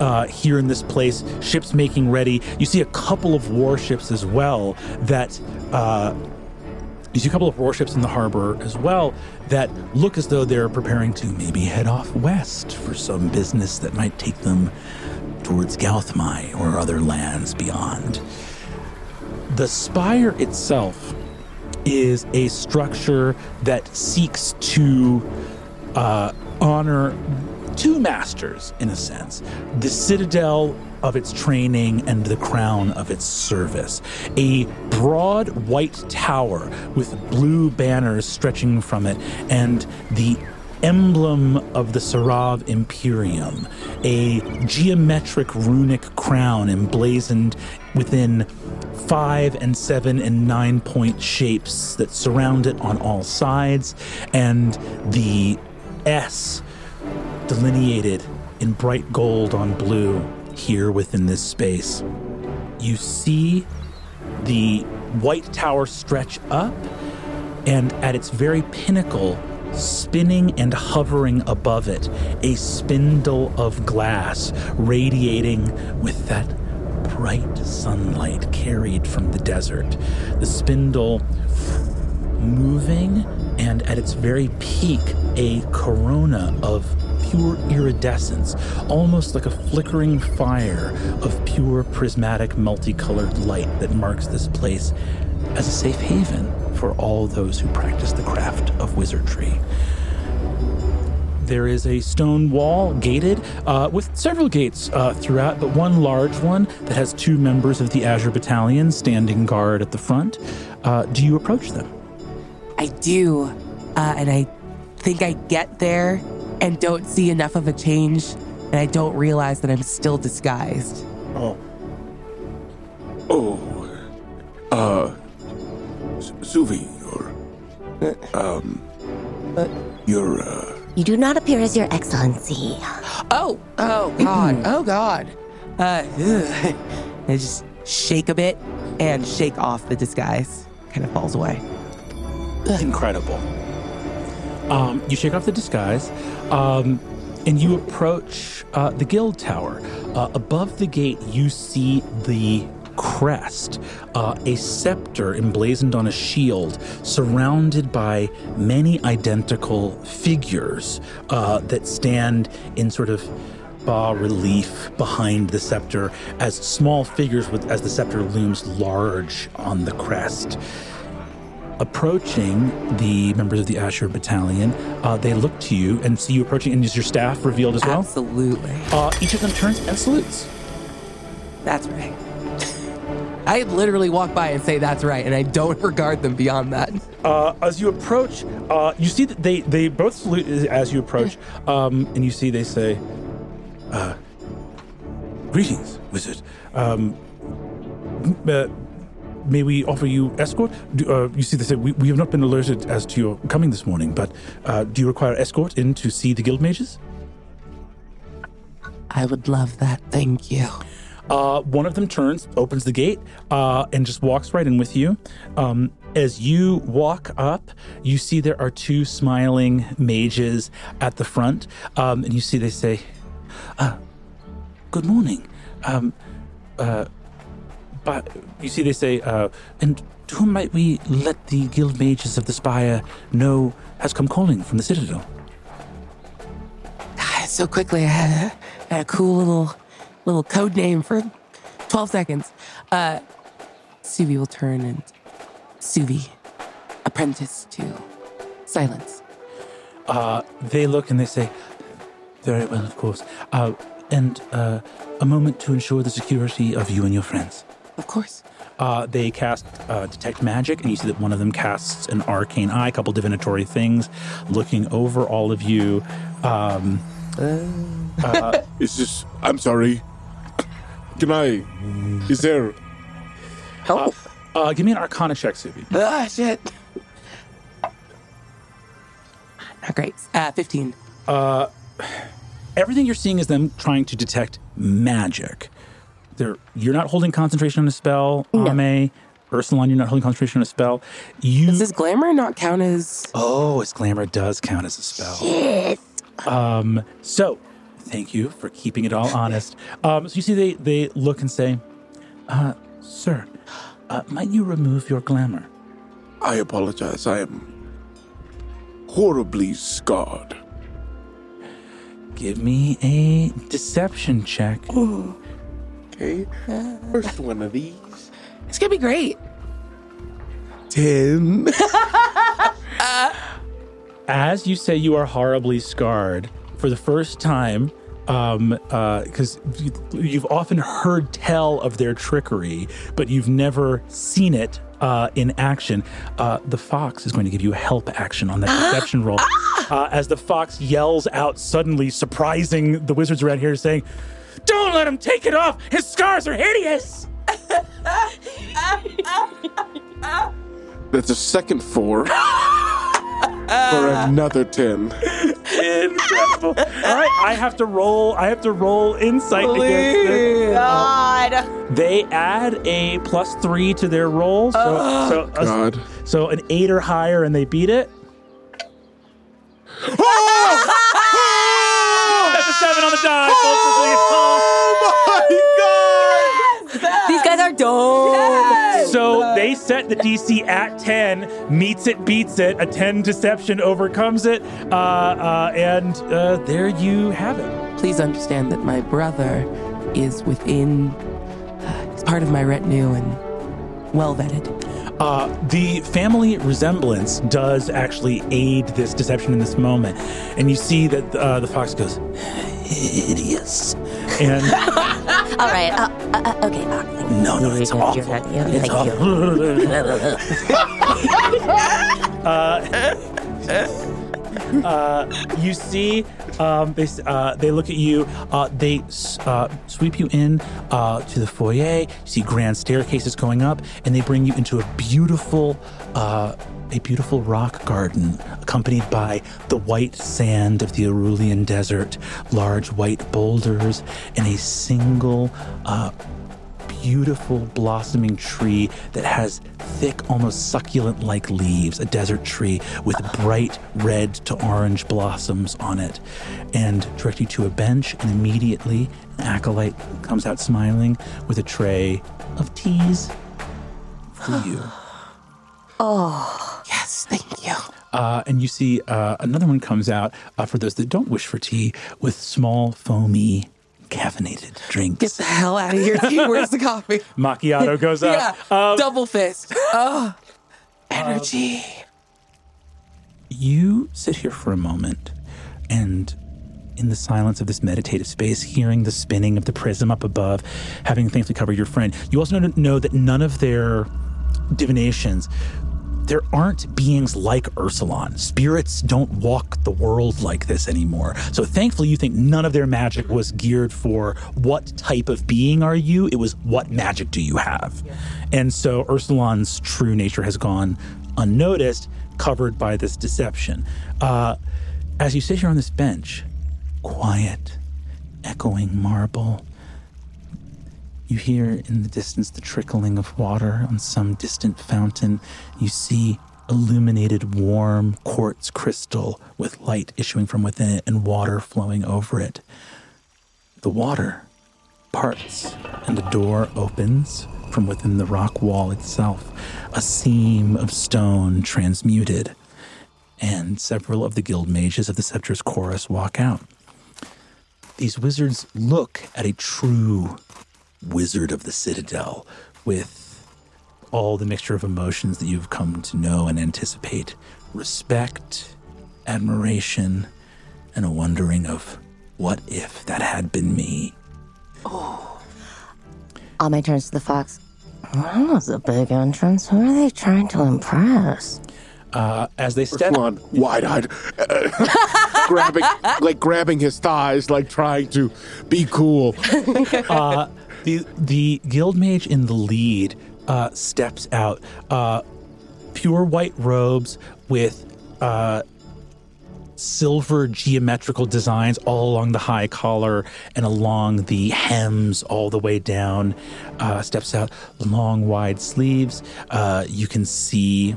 Uh, here in this place, ships making ready. You see a couple of warships as well that uh, you see a couple of warships in the harbor as well that look as though they're preparing to maybe head off west for some business that might take them towards Gauthmai or other lands beyond. The spire itself is a structure that seeks to uh, honor two masters, in a sense the citadel of its training and the crown of its service. A broad white tower with blue banners stretching from it, and the emblem of the Sarav Imperium, a geometric runic crown emblazoned within five and seven and nine point shapes that surround it on all sides, and the S delineated in bright gold on blue here within this space. You see the white tower stretch up, and at its very pinnacle, spinning and hovering above it, a spindle of glass radiating with that bright sunlight carried from the desert. The spindle moving, and at its very peak, a corona of pure iridescence, almost like a flickering fire of pure prismatic multicolored light that marks this place as a safe haven for all those who practice the craft of wizardry. There is a stone wall gated uh, with several gates uh, throughout, but one large one that has two members of the Azure Battalion standing guard at the front. Uh, do you approach them? I do. Uh, and I think I get there and don't see enough of a change. And I don't realize that I'm still disguised. Oh. Oh. Uh. S- Suvi, you're. Um. You're, uh. You do not appear as your excellency. Oh, oh God, oh God. Uh, ugh. I just shake a bit and shake off the disguise. Kind of falls away. Incredible. Um, you shake off the disguise, um, and you approach uh, the guild tower. Uh, above the gate, you see the crest, uh, a scepter emblazoned on a shield, surrounded by many identical figures uh, that stand in sort of bas relief behind the scepter as small figures with as the scepter looms large on the crest approaching the members of the Azure Battalion, uh, they look to you and see you approaching, and is your staff revealed as well? Absolutely. Uh, each of them turns and salutes. That's right. I literally walk by and say that's right, and I don't regard them beyond that. Uh, as you approach, uh, you see that they, they both salute as you approach, um, and you see they say, uh, Greetings, wizard. Um, uh, may we offer you escort? Do, uh, you see, they say, we, we have not been alerted as to your coming this morning, but uh, do you require escort in to see the guild mages? I would love that. Thank you. Uh, one of them turns, opens the gate, uh, and just walks right in with you. Um, as you walk up, you see there are two smiling mages at the front, um, and you see they say, uh, "Good morning." Um, uh, but you see they say, uh, "And to whom might we let the guild mages of the Spire know has come calling from the Citadel?" So quickly, I had a, had a cool little little code name for 12 seconds. Uh, Suvi will turn and Suvi, apprentice to silence. Uh, they look and they say, Very well, of course. Uh, and uh, a moment to ensure the security of you and your friends. Of course. Uh, they cast uh, Detect Magic, and you see that one of them casts an Arcane Eye, a couple divinatory things, looking over all of you. Um, Is this. I'm sorry. Can I. Is there. Oh, uh, give me an Arcana check, Suvi. ah, shit. Not great. Uh, 15. Everything you're seeing is them trying to detect magic. They're, you're not holding concentration on a spell. Ame, Eursulon, you're not holding concentration on a spell. You. Does this glamour not count as. Oh, its glamour does count as a spell. Um, so thank you for keeping it all honest. Um, so you see, they they look and say, uh, "Sir, uh, might you remove your glamour?" I apologize. I am. horribly scarred. Give me a deception check. Okay. First one of these. It's going to be great. Ten. As you say, you are horribly scarred for the first time. Um, because you, you've often heard tell of their trickery, but you've never seen it uh, in action. Uh, the fox is going to give you a help action on that deception roll. Uh, as the fox yells out suddenly, surprising the wizards around here, saying, "Don't let him take it off. His scars are hideous." That's a second four. for another ten. Incredible. All right, I have to roll. I have to roll insight against this. Um, God. They add a plus three to their roll, so so, a- God. so an eight or higher, and they beat it. Oh! That's a seven on the die. folks. Oh my god! Dope. So they set the DC at 10, meets it, beats it. A 10 deception overcomes it. Uh, uh, and uh, there you have it. Please understand that my brother is within, uh, he's part of my retinue and well vetted. Uh, the family resemblance does actually aid this deception in this moment. And you see that uh, the fox goes, Hideous. And All right. Uh, uh, uh, okay. Thank No, no, it's You're- awful. you're- you're- It's thank you. awful. you see, um, they uh, they look at you. Uh, they uh, sweep you in uh, to the foyer. You see grand staircases going up, and they bring you into a beautiful. A beautiful rock garden accompanied by the white sand of the Arulian desert, large white boulders, and a single uh, beautiful blossoming tree that has thick, almost succulent like leaves, a desert tree with bright red to orange blossoms on it, and direct you to a bench. And immediately, an acolyte comes out smiling with a tray of teas for you. Yes, thank you. Uh, and you see uh, another one comes out uh, for those that don't wish for tea with small, foamy, caffeinated drinks. Get the hell out of here. T. Where's the coffee? Macchiato goes yeah, up. Um, double fist. Oh, energy. you sit here for a moment and in the silence of this meditative space hearing the spinning of the prism up above having thankfully covered your friend you also know that none of their divinations there aren't beings like Eursulon. Spirits don't walk the world like this anymore. So thankfully, you think none of their magic was geared for what type of being are you? It was what magic do you have? And so Eursulon's true nature has gone unnoticed, covered by this deception. Uh, as you sit here on this bench, quiet, echoing marble, you hear in the distance the trickling of water on some distant fountain. You see illuminated warm quartz crystal with light issuing from within it and water flowing over it. The water parts and a door opens from within the rock wall itself, a seam of stone transmuted, and several of the guild mages of the Scepter's chorus walk out. These wizards look at a true wizard of the Citadel with all the mixture of emotions that you've come to know and anticipate respect, admiration, and a wondering of what if that had been me. Ame turns to the fox. That was a big entrance. Who are they trying to impress? Uh, as they step, on, wide-eyed, grabbing, like grabbing his thighs, like trying to be cool. uh, the the guild mage in the lead uh, steps out, uh, pure white robes with uh, silver geometrical designs all along the high collar and along the hems all the way down. Uh, steps out, long wide sleeves. Uh, you can see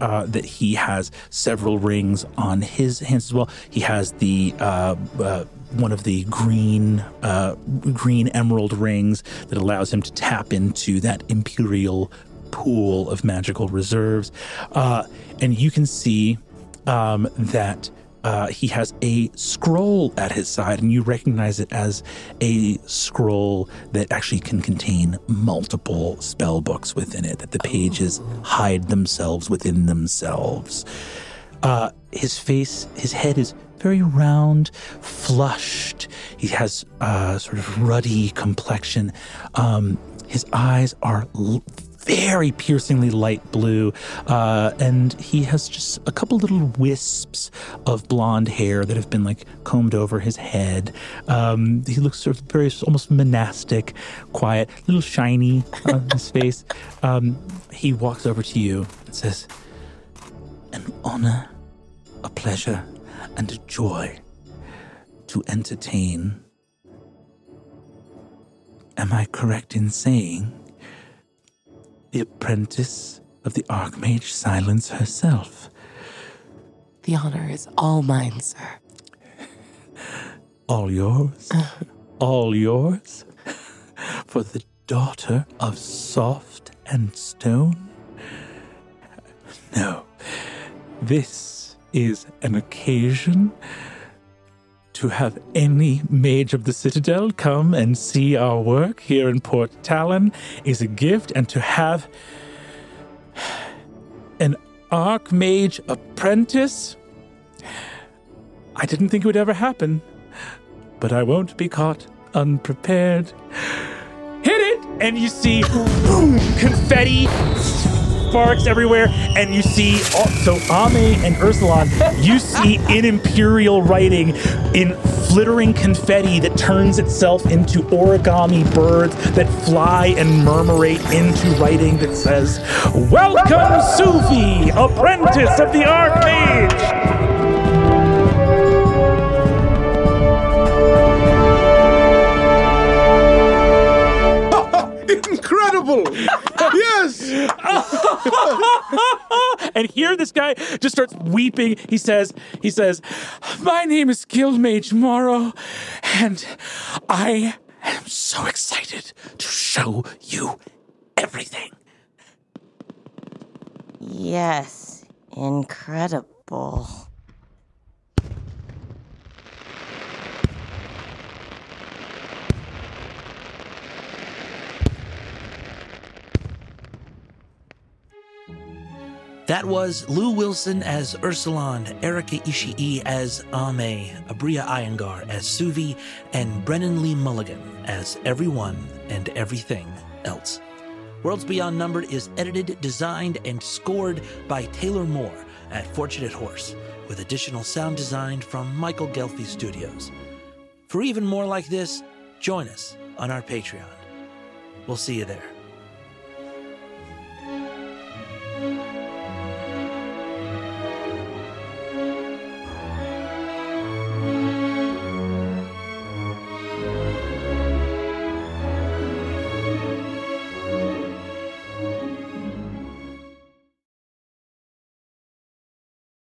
uh, that he has several rings on his hands as well. He has the uh, uh, one of the green uh, green emerald rings that allows him to tap into that imperial pool of magical reserves, uh, and you can see um, that. Uh, he has a scroll at his side, and you recognize it as a scroll that actually can contain multiple spell books within it, that the pages hide themselves within themselves. Uh, his face, his head is very round, flushed. He has uh, sort of ruddy complexion. Um, his eyes are very piercingly light blue, uh, and he has just a couple little wisps of blonde hair that have been like combed over his head. Um, he looks sort of very almost monastic, quiet, a little shiny on his face. Um, he walks over to you and says, "An honor, a pleasure, and a joy to entertain." Am I correct in saying the apprentice of the Archmage Silence herself? The honor is all mine, sir. All yours? All yours? For the daughter of soft and stone? No. This is an occasion to have any mage of the Citadel come and see our work here in Port Talon is a gift, and to have an Archmage apprentice, I didn't think it would ever happen, but I won't be caught unprepared. Hit it! And you see boom, confetti sparks everywhere, and you see oh, also Ame and Eursulon. You see in Imperial writing in flittering confetti that turns itself into origami birds that fly and murmurate into writing that says, Welcome, Suvi, apprentice of the Archmage! Incredible! yes! and here this guy just starts weeping. He says, he says, My name is Guildmage Morrow, and I am so excited to show you everything. Yes, incredible. That was Lou Wilson as Eursulon, Erika Ishii as Ame, Aabria Iyengar as Suvi, and Brennan Lee Mulligan as everyone and everything else. Worlds Beyond Number is edited, designed, and scored by Taylor Moore at Fortunate Horse, with additional sound design from Michael Ghelfi Studios. For even more like this, join us on our Patreon. We'll see you there.